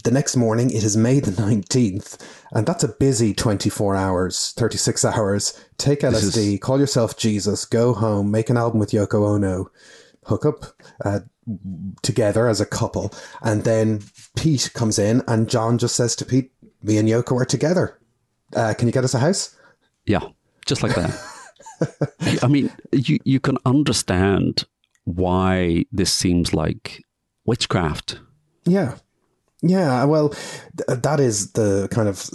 the next morning, it is May the nineteenth, and that's a busy twenty-four hours, thirty-six hours. Take LSD, is... call yourself Jesus, go home, make an album with Yoko Ono hook up uh, together as a couple. And then Pete comes in and John just says to Pete, me and Yoko are together. Uh, can you get us a house? Yeah, just like that. I mean, you, you can understand why this seems like witchcraft. Yeah. Yeah, well, th- that is the kind of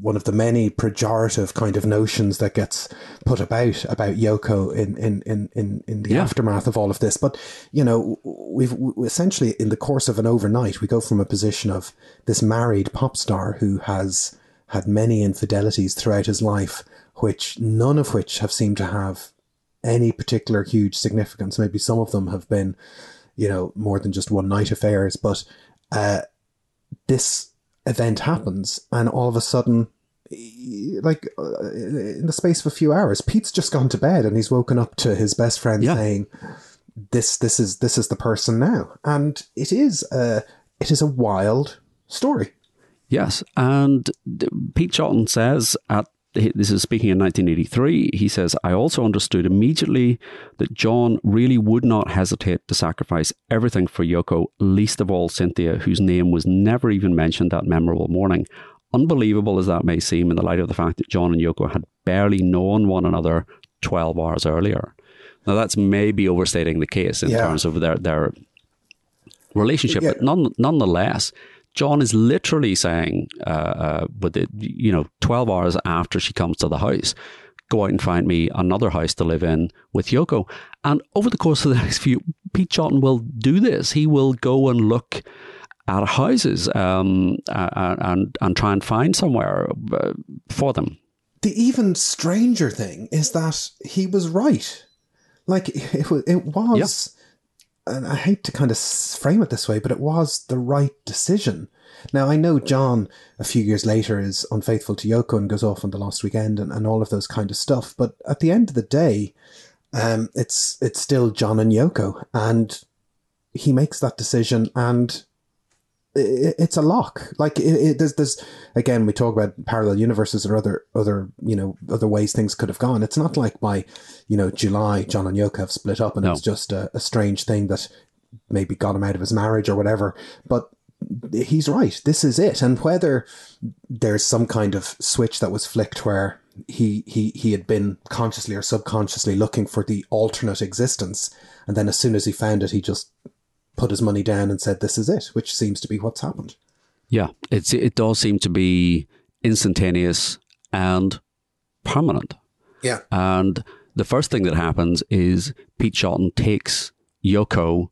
one of the many pejorative kind of notions that gets put about about Yoko in in in in, in the yeah. aftermath of all of this. But you know, we've we essentially in the course of an overnight, we go from a position of this married pop star who has had many infidelities throughout his life, which none of which have seemed to have any particular huge significance. Maybe some of them have been, you know, more than just one night affairs, but. Uh, this event happens, and all of a sudden, like uh, in the space of a few hours, Pete's just gone to bed and he's woken up to his best friend yeah. saying, "This, this is this is the person now," and it is a it is a wild story. Yes, and Pete Shotton says at this is speaking in 1983, he says, I also understood immediately that John really would not hesitate to sacrifice everything for Yoko, least of all Cynthia, whose name was never even mentioned that memorable morning. Unbelievable as that may seem in the light of the fact that John and Yoko had barely known one another 12 hours earlier. Now, that's maybe overstating the case in yeah. terms of their, their relationship, yeah. but none, nonetheless, John is literally saying, uh, uh, with it, you know, 12 hours after she comes to the house, go out and find me another house to live in with Yoko. And over the course of the next few, Pete Shotton will do this. He will go and look at houses um, and, and try and find somewhere uh, for them. The even stranger thing is that he was right. Like it it was and I hate to kind of frame it this way, but it was the right decision. Now, I know John, a few years later, is unfaithful to Yoko and goes off on the last weekend and, and all of those kind of stuff. But at the end of the day, um, it's it's still John and Yoko, and he makes that decision, and it's a lock. Like it, it, there's, there's again, we talk about parallel universes or other, other, you know, other ways things could have gone. It's not like by, you know, July, John and Yoko have split up and no. it's just a, a strange thing that maybe got him out of his marriage or whatever. But he's right. This is it. And whether there's some kind of switch that was flicked where he, he, he had been consciously or subconsciously looking for the alternate existence. And then as soon as he found it, he just put his money down and said, "This is it," which seems to be what's happened. Yeah, it's it does seem to be instantaneous and permanent. Yeah, and the first thing that happens is Pete Shotton takes Yoko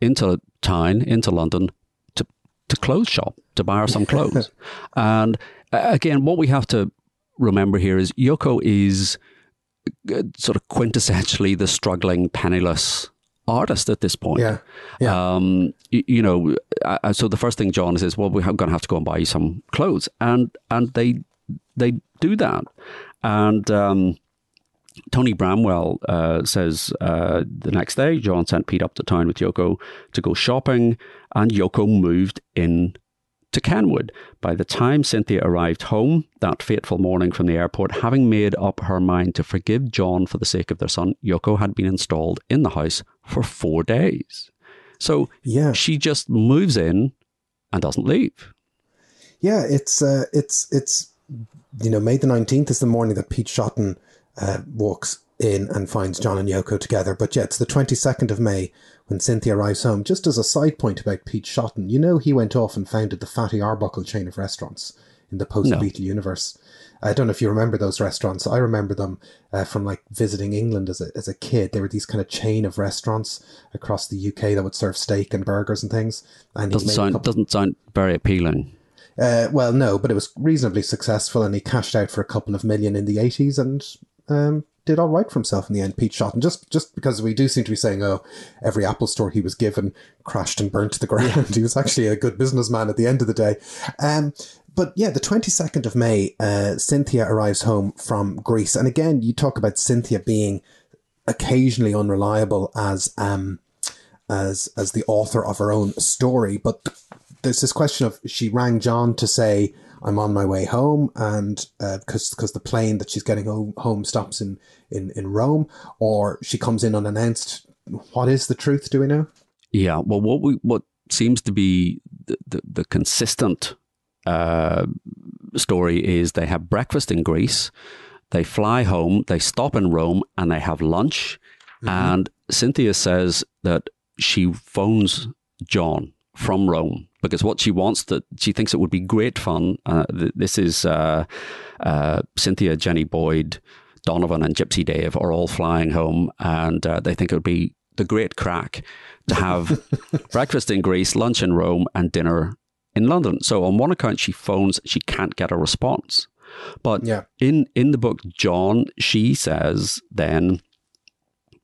into town, into London, to to clothes shop to buy her some clothes. and again, what we have to remember here is Yoko is uh, sort of quintessentially the struggling, penniless artist at this point. Yeah. Yeah. Um, you, you know, uh, so the first thing John says, "Well, we're going to have to go and buy you some clothes," and and they they do that, and. Um, Tony Bramwell uh, says uh, the next day, John sent Pete up to town with Yoko to go shopping, and Yoko moved in to Kenwood. By the time Cynthia arrived home that fateful morning from the airport, having made up her mind to forgive John for the sake of their son, Yoko had been installed in the house for four days. So Yeah. she just moves in and doesn't leave. Yeah, it's uh, it's it's you know May the nineteenth is the morning that Pete Shotton uh, walks in and finds John and Yoko together. But yeah, it's the twenty second of May when Cynthia arrives home. Just as a side point about Pete Shotton, you know he went off and founded the Fatty Arbuckle chain of restaurants in the post Beatle universe. I don't know if you remember those restaurants. I remember them uh, from like visiting England as a as a kid. They were these kind of chain of restaurants across the UK that would serve steak and burgers and things. And Doesn't sound couple- doesn't sound very appealing. uh, well, no, but it was reasonably successful, and he cashed out for a couple of million in the eighties, and um, did all right for himself in the end. Pete Shotton, just just because we do seem to be saying, oh, every Apple store he was given crashed and burnt to the ground. he was actually a good businessman at the end of the day. Um, but yeah, the twenty second of May, uh, Cynthia arrives home from Greece, and again, you talk about Cynthia being occasionally unreliable as um as as the author of her own story, but there's this question of she rang John to say I'm on my way home, and because because the plane that she's getting home, home stops in, in in Rome, or she comes in unannounced. What is the truth? Do we know? Yeah. Well, what we what seems to be the the, the consistent uh, story is they have breakfast in Greece, they fly home, they stop in Rome, and they have lunch. And Cynthia says that she phones John from Rome because what she wants that she thinks it would be great fun. Uh, th- this is uh, uh, Cynthia, Jenny Boyd, Donovan, and Gypsy Dave are all flying home, and uh, they think it would be the great crack to have breakfast in Greece, lunch in Rome, and dinner in London. So on one account, she phones, she can't get a response. But Yeah. in in the book, John, she says then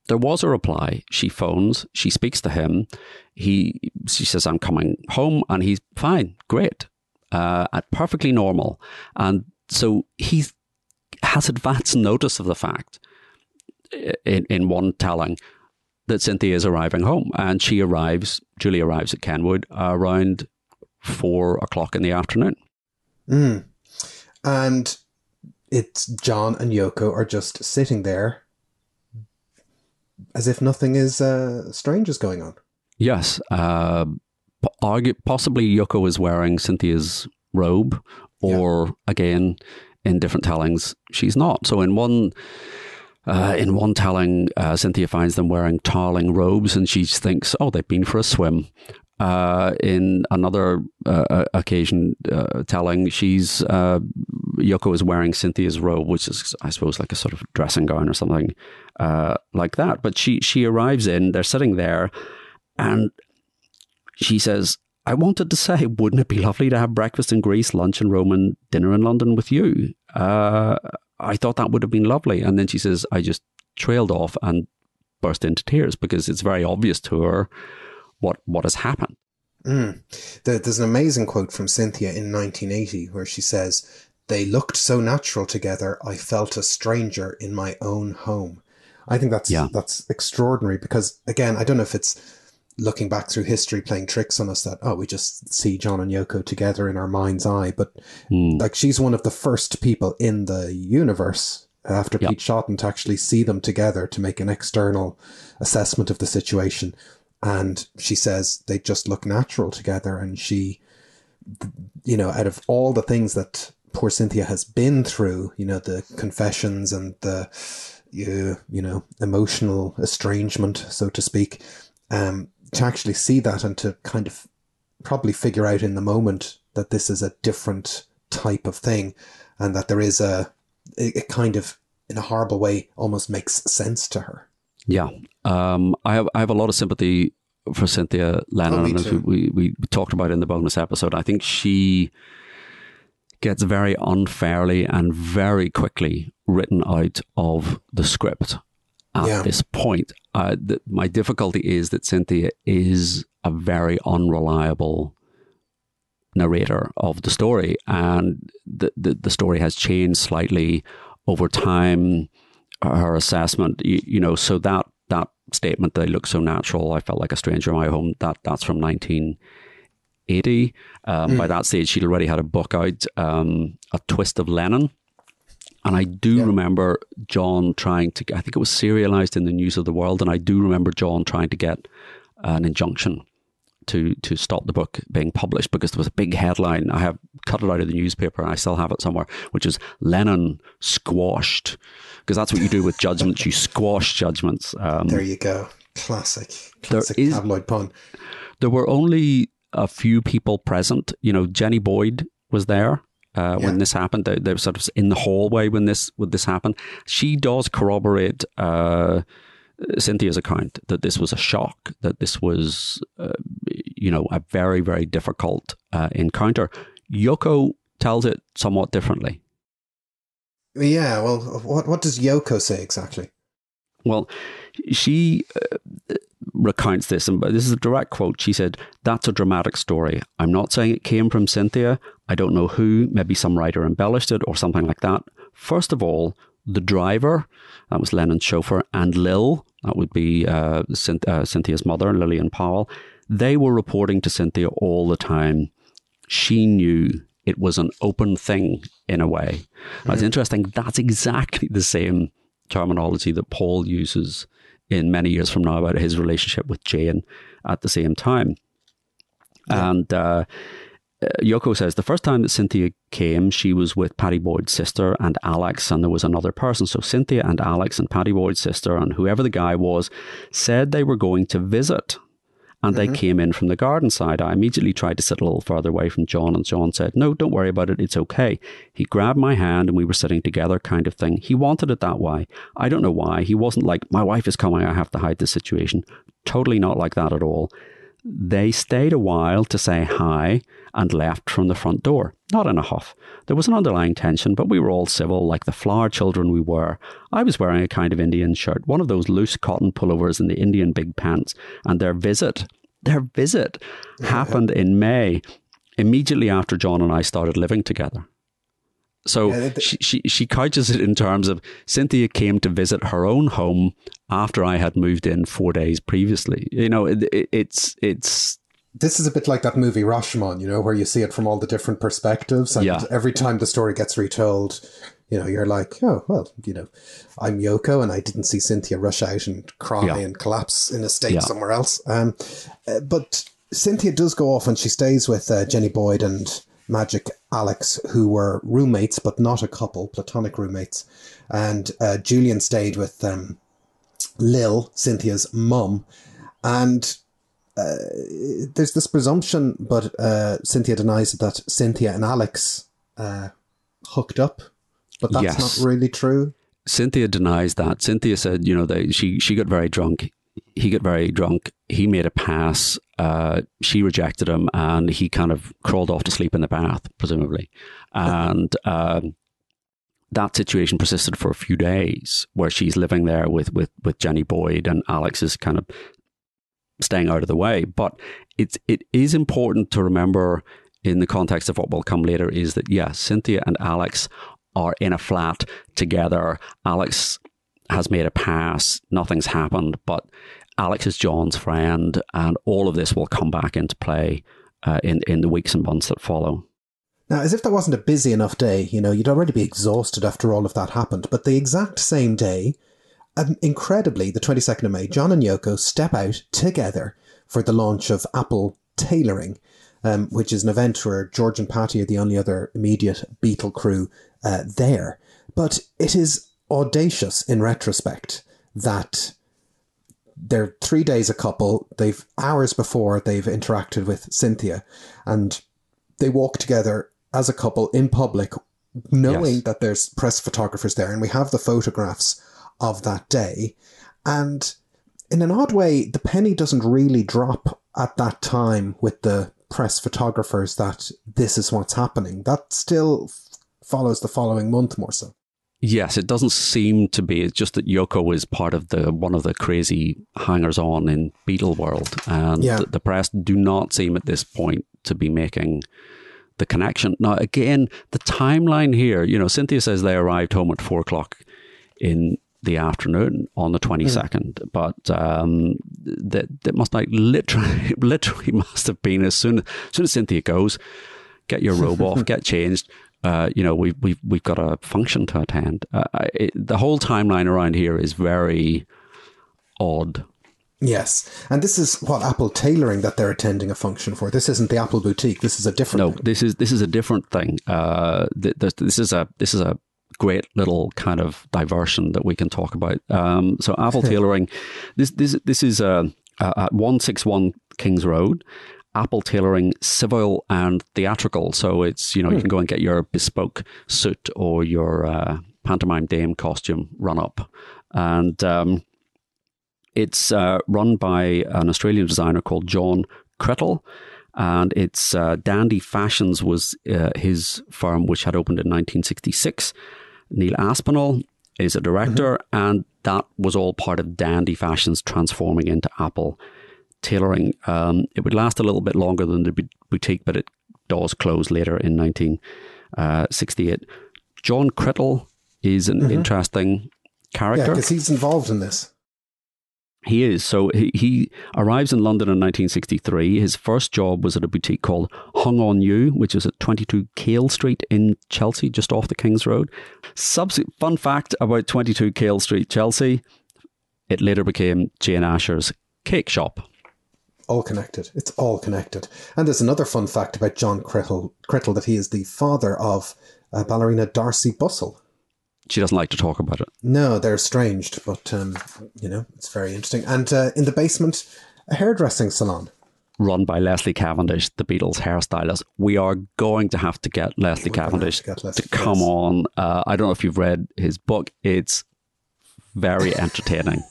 there was a reply. She phones, she speaks to him. He she says, I'm coming home, and he's fine, great. Uh, perfectly normal. And so he has advance notice of the fact in, in one telling that Cynthia is arriving home. And she arrives, Julie arrives at Kenwood around four o'clock in the afternoon. Mm. And it's John and Yoko are just sitting there as if nothing is uh, strange is going on. Yes. Uh, possibly Yoko is wearing Cynthia's robe, or again, in different tellings, she's not. So in one. Uh, in one telling, uh, Cynthia finds them wearing tarling robes, and she thinks, "Oh, they've been for a swim." Uh, in another uh, occasion, uh, telling, she's uh, Yoko is wearing Cynthia's robe, which is, I suppose, like a sort of dressing gown or something uh, like that. But she she arrives in, they're sitting there, and she says, I wanted to say, wouldn't it be lovely to have breakfast in Greece, lunch in Rome, and dinner in London with you? Uh, I thought that would have been lovely. And then she says, I just trailed off and burst into tears because it's very obvious to her what, what has happened. Mm. There- There's an amazing quote from Cynthia in 1980 where she says, They looked so natural together, I felt a stranger in my own home. I think that's Yeah. that's extraordinary because again, I don't know if it's looking back through history playing tricks on us that oh we just see John and Yoko together in our mind's eye, but like she's one of the first people in the universe after Yeah. Pete Shotton to actually see them together to make an external assessment of the situation. And she says they just look natural together. And she, you know, out of all the things that poor Cynthia has been through, you know, the confessions and the, you, you know, emotional estrangement, so to speak, um, to actually see that and to kind of probably figure out in the moment that this is a different type of thing and that there is a, it, it kind of, in a horrible way, almost makes sense to her. Yeah, um, I have I have a lot of sympathy for Cynthia Lennon, Oh, we, we talked about in the bonus episode. I think she gets very unfairly and very quickly written out of the script at Yeah. this point. Uh, the, my difficulty is that Cynthia is a very unreliable narrator of the story, and the, the, the story has changed slightly over time. Her assessment, you, you know, so that that statement, "they look so natural," I felt like a stranger in my home. That that's from nineteen eighty. Um, By that stage, she'd already had a book out, um, "A Twist of Lennon." And I do remember John trying to, I think it was serialized in the News of the World, and I do remember John trying to get an injunction to to stop the book being published because there was a big headline. I have cut it out of the newspaper and I still have it somewhere, which is Lennon squashed. Because that's what you do with judgments, you squash judgments. Um, There you go. Classic. There Classic is- tabloid pun. there were only a few people present. You know, Jenny Boyd was there uh, when this happened. They, they were sort of in the hallway when this when this happened. She does corroborate uh, Cynthia's account that this was a shock, that this was, uh, you know, a very very difficult uh, encounter. Yoko tells it somewhat differently. Yeah, well, what, what does Yoko say exactly? Well, she uh, recounts this, and this is a direct quote. She said, That's a dramatic story. I'm not saying it came from Cynthia. I don't know who, maybe some writer embellished it or something like that. First of all, the driver, that was Lennon's chauffeur, and Lil, that would be uh, uh, Cynthia's mother, Lillian Powell, they were reporting to Cynthia all the time. She knew it was an open thing in a way. Now, It's interesting, that's exactly the same terminology that Paul uses in many years from now about his relationship with Jane at the same time. And uh, uh, Yoko says the first time that Cynthia came, she was with Pattie Boyd's sister and Alex, and there was another person. So Cynthia and Alex and Pattie Boyd's sister and whoever the guy was said they were going to visit. And they mm-hmm. came in from the garden side. I immediately tried to sit a little further away from John, and John said, No, don't worry about it. It's okay. He grabbed my hand and we were sitting together, kind of thing. He wanted it that way. I don't know why. He wasn't like, My wife is coming. I have to hide the situation. Totally not like that at all. They stayed a while to say hi and left from the front door, not in a huff. There was an underlying tension, but we were all civil, like the flower children we were. I was wearing a kind of Indian shirt, one of those loose cotton pullovers and the Indian big pants, and their visit, their visit happened in May, immediately after John and I started living together. So Yeah, she, she she couches it in terms of Cynthia came to visit her own home after I had moved in four days previously. You know, it, it, it's it's This is a bit like that movie Rashomon, you know, where you see it from all the different perspectives. And Yeah. every time the story gets retold, you know, you're like, oh, well, you know, I'm Yoko and I didn't see Cynthia rush out and cry Yeah. and collapse in a state Yeah. somewhere else. Um, uh, but Cynthia does go off and she stays with uh, Jenny Boyd and Magic Alex, who were roommates, but not a couple, platonic roommates. And uh, Julian stayed with um, Lil, Cynthia's mum. And there's this presumption, but uh, Cynthia denies that Cynthia and Alex uh, hooked up, but that's Yes. not really true. Cynthia denies that. Cynthia said, you know, that she she got very drunk. He got very drunk. He made a pass. Uh, she rejected him, and he kind of crawled off to sleep in the bath, presumably. And um, that situation persisted for a few days, where she's living there with with with Jenny Boyd, and Alex is kind of staying out of the way. But it's it is important to remember in the context of what will come later is that yes, Cynthia and Alex are in a flat together. Alex has made a pass, nothing's happened, but Alex is John's friend, and all of this will come back into play uh, in in the weeks and months that follow. Now, as if that wasn't a busy enough day, you know, you'd already be exhausted after all of that happened. But the exact same day, um, incredibly, the 22nd of May, John and Yoko step out together for the launch of Apple Tailoring, um, which is an event where George and Pattie are the only other immediate Beatle crew uh, there. But it is audacious in retrospect that they're three days a couple. They've hours before they've interacted with Cynthia, and they walk together as a couple in public, knowing Yes. that there's press photographers there, and we have the photographs of that day. And in an odd way, the penny doesn't really drop at that time with the press photographers that this is what's happening. That still follows the following month more so. Yes, it doesn't seem to be. It's just that Yoko is part of the one of the crazy hangers on in Beatle world, and Yeah. the, the press do not seem at this point to be making the connection. Now, again, the timeline here. You know, Cynthia says they arrived home at four o'clock in the afternoon on the twenty second, but um, that that must like literally, literally must have been as soon as soon as Cynthia goes, get your robe off, get changed. Uh, you know, we've we've we've got a function to attend. Uh, it, the whole timeline around here is very odd. Yes. And this is what Apple tailoring that they're attending a function for. This isn't the Apple boutique. This is a different No, thing. this is this is a different thing. Uh, th- this, this is a this is a great little kind of diversion that we can talk about. Um, so Apple tailoring, this this this is uh, uh, at one six one Kings Road. Apple tailoring civil and theatrical. So it's you know you can go and get your bespoke suit or your uh, pantomime dame costume run up, and um, it's uh, run by an Australian designer called John Crittle, and it's uh, Dandy Fashions was uh, his firm, which had opened in 1966. Neil Aspinall is a director, and that was all part of Dandy Fashions transforming into Apple tailoring. Um, it would last a little bit longer than the boutique, but it does close later in 1968. John Crittle is an interesting Yeah, character. because he's involved in this. He is. So he, he arrives in London in 1963. His first job was at a boutique called Hung On You, which is at 22 Cale Street in Chelsea, just off the King's Road. Subs- fun fact about 22 Cale Street, Chelsea, it later became Jane Asher's cake shop. All connected. It's all connected. And there's another fun fact about John Crittle, Crittle that he is the father of uh, ballerina Darcy Bussell. She doesn't like to talk about it. No, they're estranged, but um, you know it's very interesting. And uh, in the basement, a hairdressing salon. Run by Leslie Cavendish, the Beatles hairstylist. We are going to have to get Leslie We're Cavendish to get Leslie, to come yes. on. Uh, I don't know if you've read his book. It's very entertaining.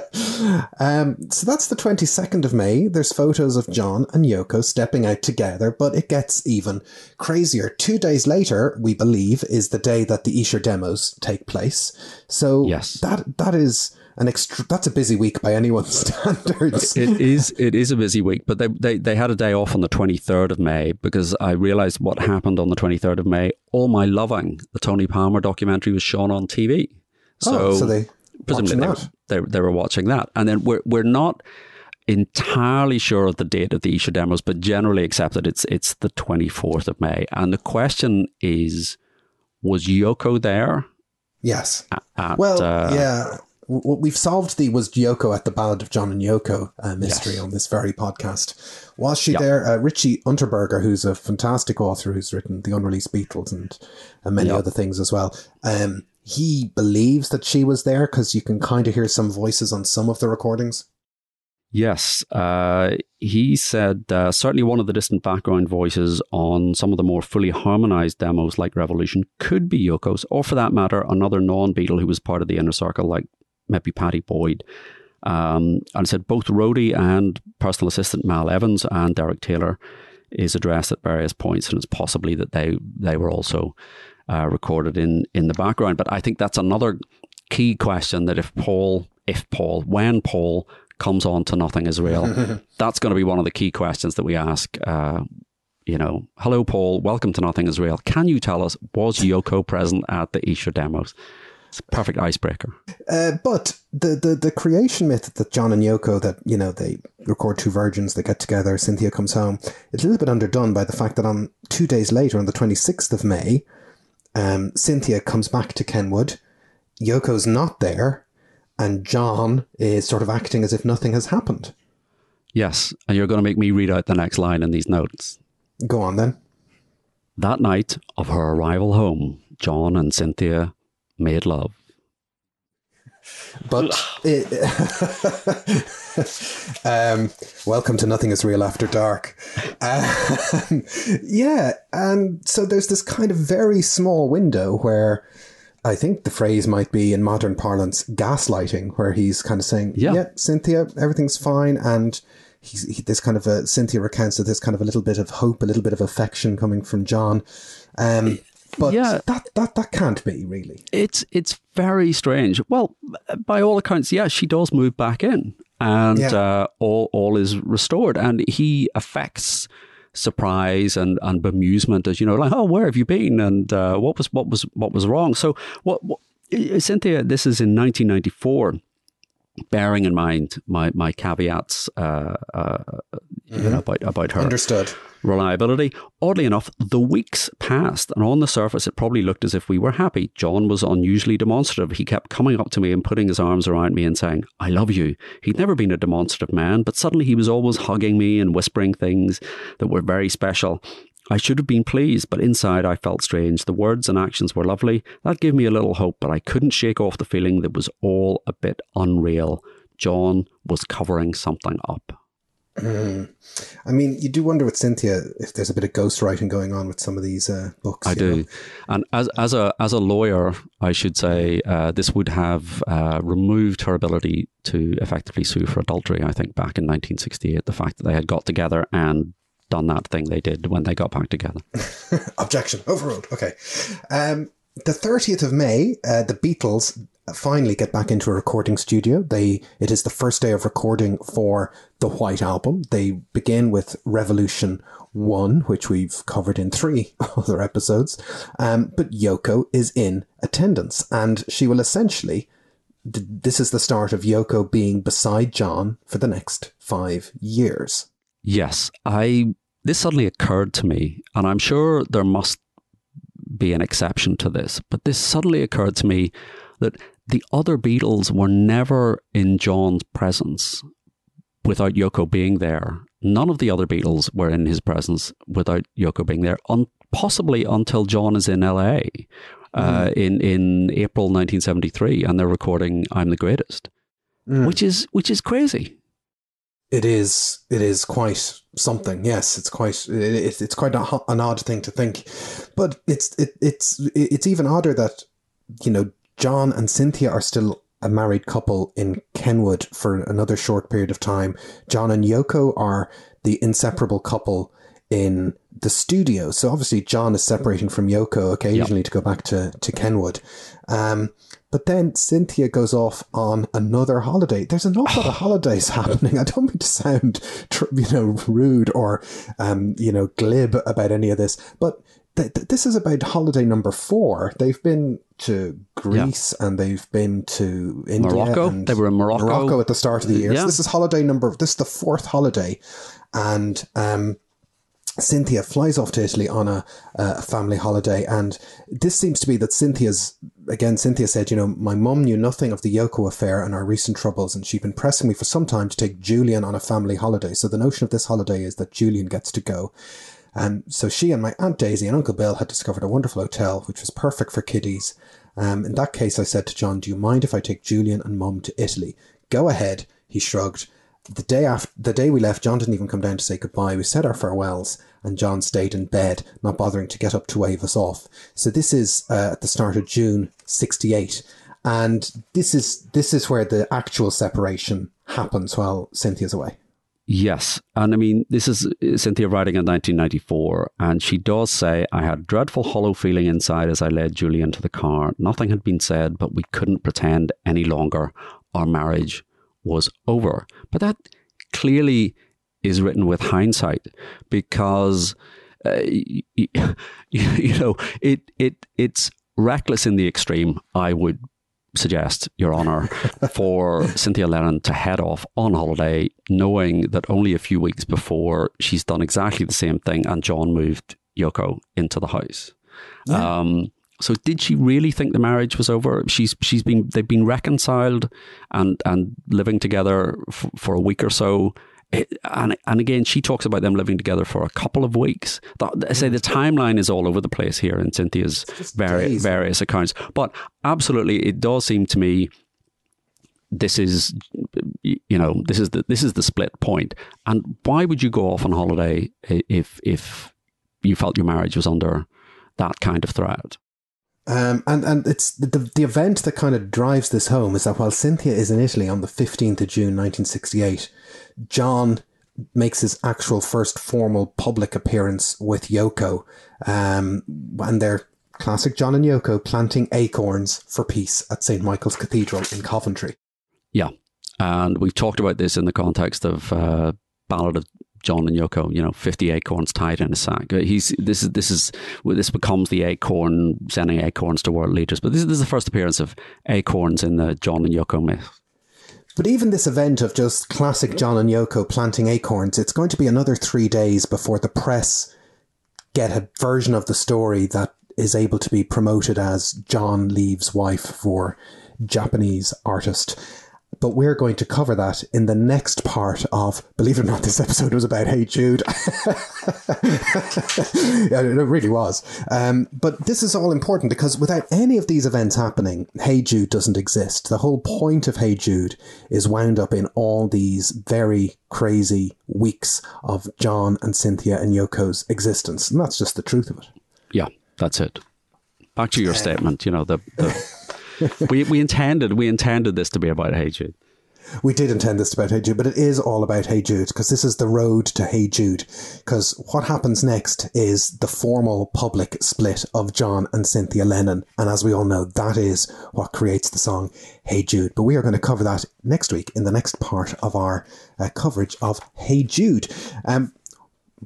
Um, so that's the 22nd of May. There's photos of John and Yoko stepping out together, but it gets even crazier. Two days later, we believe, is the day that the Esher demos take place. So Yes. that that is an extra. That's a busy week by anyone's standards. it is it is a busy week, but they, they they had a day off on the twenty third of May because I realised what happened on the twenty third of May. All my loving, the Tony Palmer documentary was shown on TV. So, Oh, so they presumably they, that. they they were watching that, and then we're we're not entirely sure of the date of the Esher demos, but generally accepted it's it's the twenty fourth of May. And the question is, was Yoko there? Yes. At, Well, uh, yeah. What we've solved the was Yoko at the Ballad of John and Yoko uh, mystery Yes. on this very podcast. Was she Yeah. there? Uh, Richie Unterberger, who's a fantastic author who's written The Unreleased Beatles and, and many Yeah. other things as well. Um, he believes that she was there because you can kind of hear some voices on some of the recordings. Yes, uh, he said uh, certainly one of the distant background voices on some of the more fully harmonized demos like Revolution could be Yoko's, or for that matter, another non Beatle who was part of the inner circle, like maybe Pattie Boyd. Um, and said both roadie and personal assistant Mal Evans and Derek Taylor is addressed at various points, and it's possibly that they they were also uh, recorded in in the background. But I think that's another key question that if Paul, if Paul, when Paul comes on to Nothing is Real, that's going to be one of the key questions that we ask. Uh, you know, hello, Paul, welcome to Nothing is Real. Can you tell us, was Yoko present at the Esher demos? It's a perfect icebreaker. Uh, but the, the the creation myth that John and Yoko that you know they record two virgins, they get together, Cynthia comes home. It's a little bit underdone by the fact that on two days later, on the twenty sixth of May, um, Cynthia comes back to Kenwood. Yoko's not there, and John is sort of acting as if nothing has happened. Yes, and you're going to make me read out the next line in these notes. Go on then. That night of her arrival home, John and Cynthia made love. But it, um, welcome to Nothing Is Real After Dark. Um, yeah, and so there's this kind of very small window where I think the phrase might be in modern parlance gaslighting, where he's kind of saying, Yeah. "Yeah, Cynthia, everything's fine," and he's, he, there's kind of a Cynthia recounts that there's kind of a little bit of hope, a little bit of affection coming from John. Um, but Yeah. that, that that can't be really. It's it's very strange. Well, by all accounts, yeah, she does move back in, and Yeah. uh, all all is restored, and he affects surprise and, and bemusement as you know like oh where have you been and uh, what was what was what was wrong so what, what Cynthia this is in 1994 bearing in mind my my caveats uh, uh, you know about about her Understood. Reliability. Oddly enough, the weeks passed, and on the surface, it probably looked as if we were happy. John was unusually demonstrative. He kept coming up to me and putting his arms around me and saying, I love you. He'd never been a demonstrative man, but suddenly he was always hugging me and whispering things that were very special. I should have been pleased, but inside I felt strange. The words and actions were lovely. That gave me a little hope, but I couldn't shake off the feeling that was all a bit unreal. John was covering something up. I mean, you do wonder with Cynthia if there's a bit of ghostwriting going on with some of these uh, books. I do, know? and as as a as a lawyer, I should say uh, this would have uh, removed her ability to effectively sue for adultery. I think back in 1968, the fact that they had got together and done that thing they did when they got back together. Objection overruled. Okay. Um, the 30th of May, uh, the Beatles finally get back into a recording studio. They it is the first day of recording for the White Album. They begin with Revolution One, which we've covered in three other episodes. Um, but Yoko is in attendance, and she will essentially. This is the start of Yoko being beside John for the next five years. Yes, I. This suddenly occurred to me, and I'm sure there must be an exception to this, but this suddenly occurred to me that the other Beatles were never in John's presence without Yoko being there. None of the other Beatles were in his presence without Yoko being there, un- possibly until John is in LA uh, in in April 1973, and they're recording "I'm the Greatest," which is which is crazy. It is. It is quite something. Yes, it's quite. It, it- it's quite a, an odd thing to think, but it's it, it's it's even odder that you know John and Cynthia are still a married couple in Kenwood for another short period of time. John and Yoko are the inseparable couple in the studio. So obviously John is separating from Yoko occasionally to go back to to Kenwood. Um, but then Cynthia goes off on another holiday. There's an awful lot of holidays happening. I don't mean to sound, you know, rude or, um, you know, glib about any of this, but th- th- this is about holiday number four. They've been to Greece and they've been to India. Morocco? They were in Morocco. Morocco at the start of the year. Yeah. So this is holiday number. This is the fourth holiday, and um, Cynthia flies off to Italy on a, a family holiday, and this seems to be that Cynthia's again. Cynthia said, "You know, my mum knew nothing of the Yoko affair and our recent troubles, and she'd been pressing me for some time to take Julian on a family holiday. So the notion of this holiday is that Julian gets to go." Um, so she and my Aunt Daisy and Uncle Bill had discovered a wonderful hotel, which was perfect for kiddies. Um, in that case, I said to John, Do you mind if I take Julian and Mum to Italy? Go ahead, he shrugged. The day after the day we left, John didn't even come down to say goodbye. We said our farewells, and John stayed in bed, not bothering to get up to wave us off. So this is uh, at the start of June '68, and this is this is where the actual separation happens while Cynthia's away. Yes. And I mean, this is Cynthia writing in 1994, and she does say, I had a dreadful hollow feeling inside as I led Julie into the car. Nothing had been said, but we couldn't pretend any longer our marriage was over. But that clearly is written with hindsight because, uh, y- y- you know, it, it, it's reckless in the extreme, I would suggest, Your Honour, for Cynthia Lennon to head off on holiday, knowing that only a few weeks before she's done exactly the same thing and John moved Yoko into the house. Um, so did she really think the marriage was over? She's she's been they've been reconciled and and living together f- for a week or so. It, and and again, she talks about them living together for a couple of weeks. That, I say the timeline is all over the place here in Cynthia's vari- days. various accounts. But absolutely, it does seem to me this is you know this is the this is the split point. And why would you go off on holiday if if you felt your marriage was under that kind of threat? Um, and and it's the the event that kind of drives this home is that while Cynthia is in Italy on the fifteenth of June, nineteen sixty eight, John makes his actual first formal public appearance with Yoko. Um, and they're classic John and Yoko planting acorns for peace at St. Michael's Cathedral in Coventry. Yeah. And we've talked about this in the context of uh, Ballad of John and Yoko, you know, 50 acorns tied in a sack. He's this is this is this becomes the acorn sending acorns to world leaders. But this, this is the first appearance of acorns in the John and Yoko myth. But even this event of just classic John and Yoko planting acorns, it's going to be another three days before the press get a version of the story that is able to be promoted as John leaves wife for Japanese artist. But we're going to cover that in the next part of, believe it or not, this episode was about Hey Jude. yeah, it really was. Um, but this is all important because without any of these events happening, Hey Jude doesn't exist. The whole point of Hey Jude is wound up in all these very crazy weeks of John and Cynthia and Yoko's existence. And that's just the truth of it. Yeah, that's it. Back to your statement, you know, the, the we, we intended we intended this to be about Hey Jude. We did intend this to be about Hey Jude, but it is all about Hey Jude because this is the road to Hey Jude. Because what happens next is the formal public split of John and Cynthia Lennon. And as we all know, that is what creates the song Hey Jude. But we are going to cover that next week in the next part of our uh, coverage of Hey Jude. Um,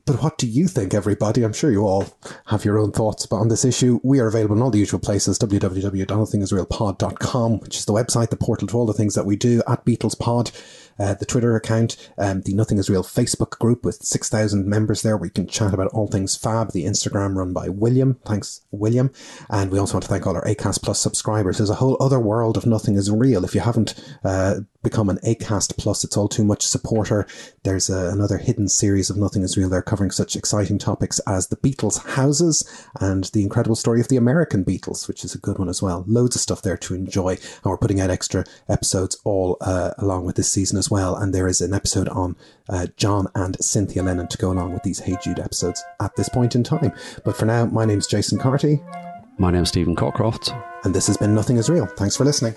but what do you think, everybody? I'm sure you all have your own thoughts but on this issue. We are available in all the usual places www.nothingisrealpod.com, which is the website, the portal to all the things that we do at Beatles Pod. Uh, the Twitter account, um, the Nothing Is Real Facebook group with 6,000 members there where you can chat about all things fab, the Instagram run by William. Thanks, William. And we also want to thank all our ACAST Plus subscribers. There's a whole other world of Nothing Is Real. If you haven't uh, become an ACAST Plus, it's all too much supporter. There's uh, another hidden series of Nothing Is Real there covering such exciting topics as the Beatles' houses and the incredible story of the American Beatles, which is a good one as well. Loads of stuff there to enjoy. And we're putting out extra episodes all uh, along with this season as well. And there is an episode on uh, John and Cynthia Lennon to go along with these Hey Jude episodes at this point in time. But for now, my name's Jason Carty. My name's Stephen Cockcroft. And this has been Nothing Is Real. Thanks for listening.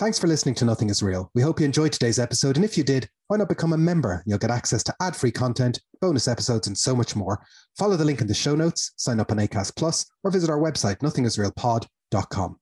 Thanks for listening to Nothing Is Real. We hope you enjoyed today's episode, and if you did, why not become a member? You'll get access to ad-free content, bonus episodes, and so much more. Follow the link in the show notes, sign up on Acast Plus, or visit our website, nothingisrealpod.com.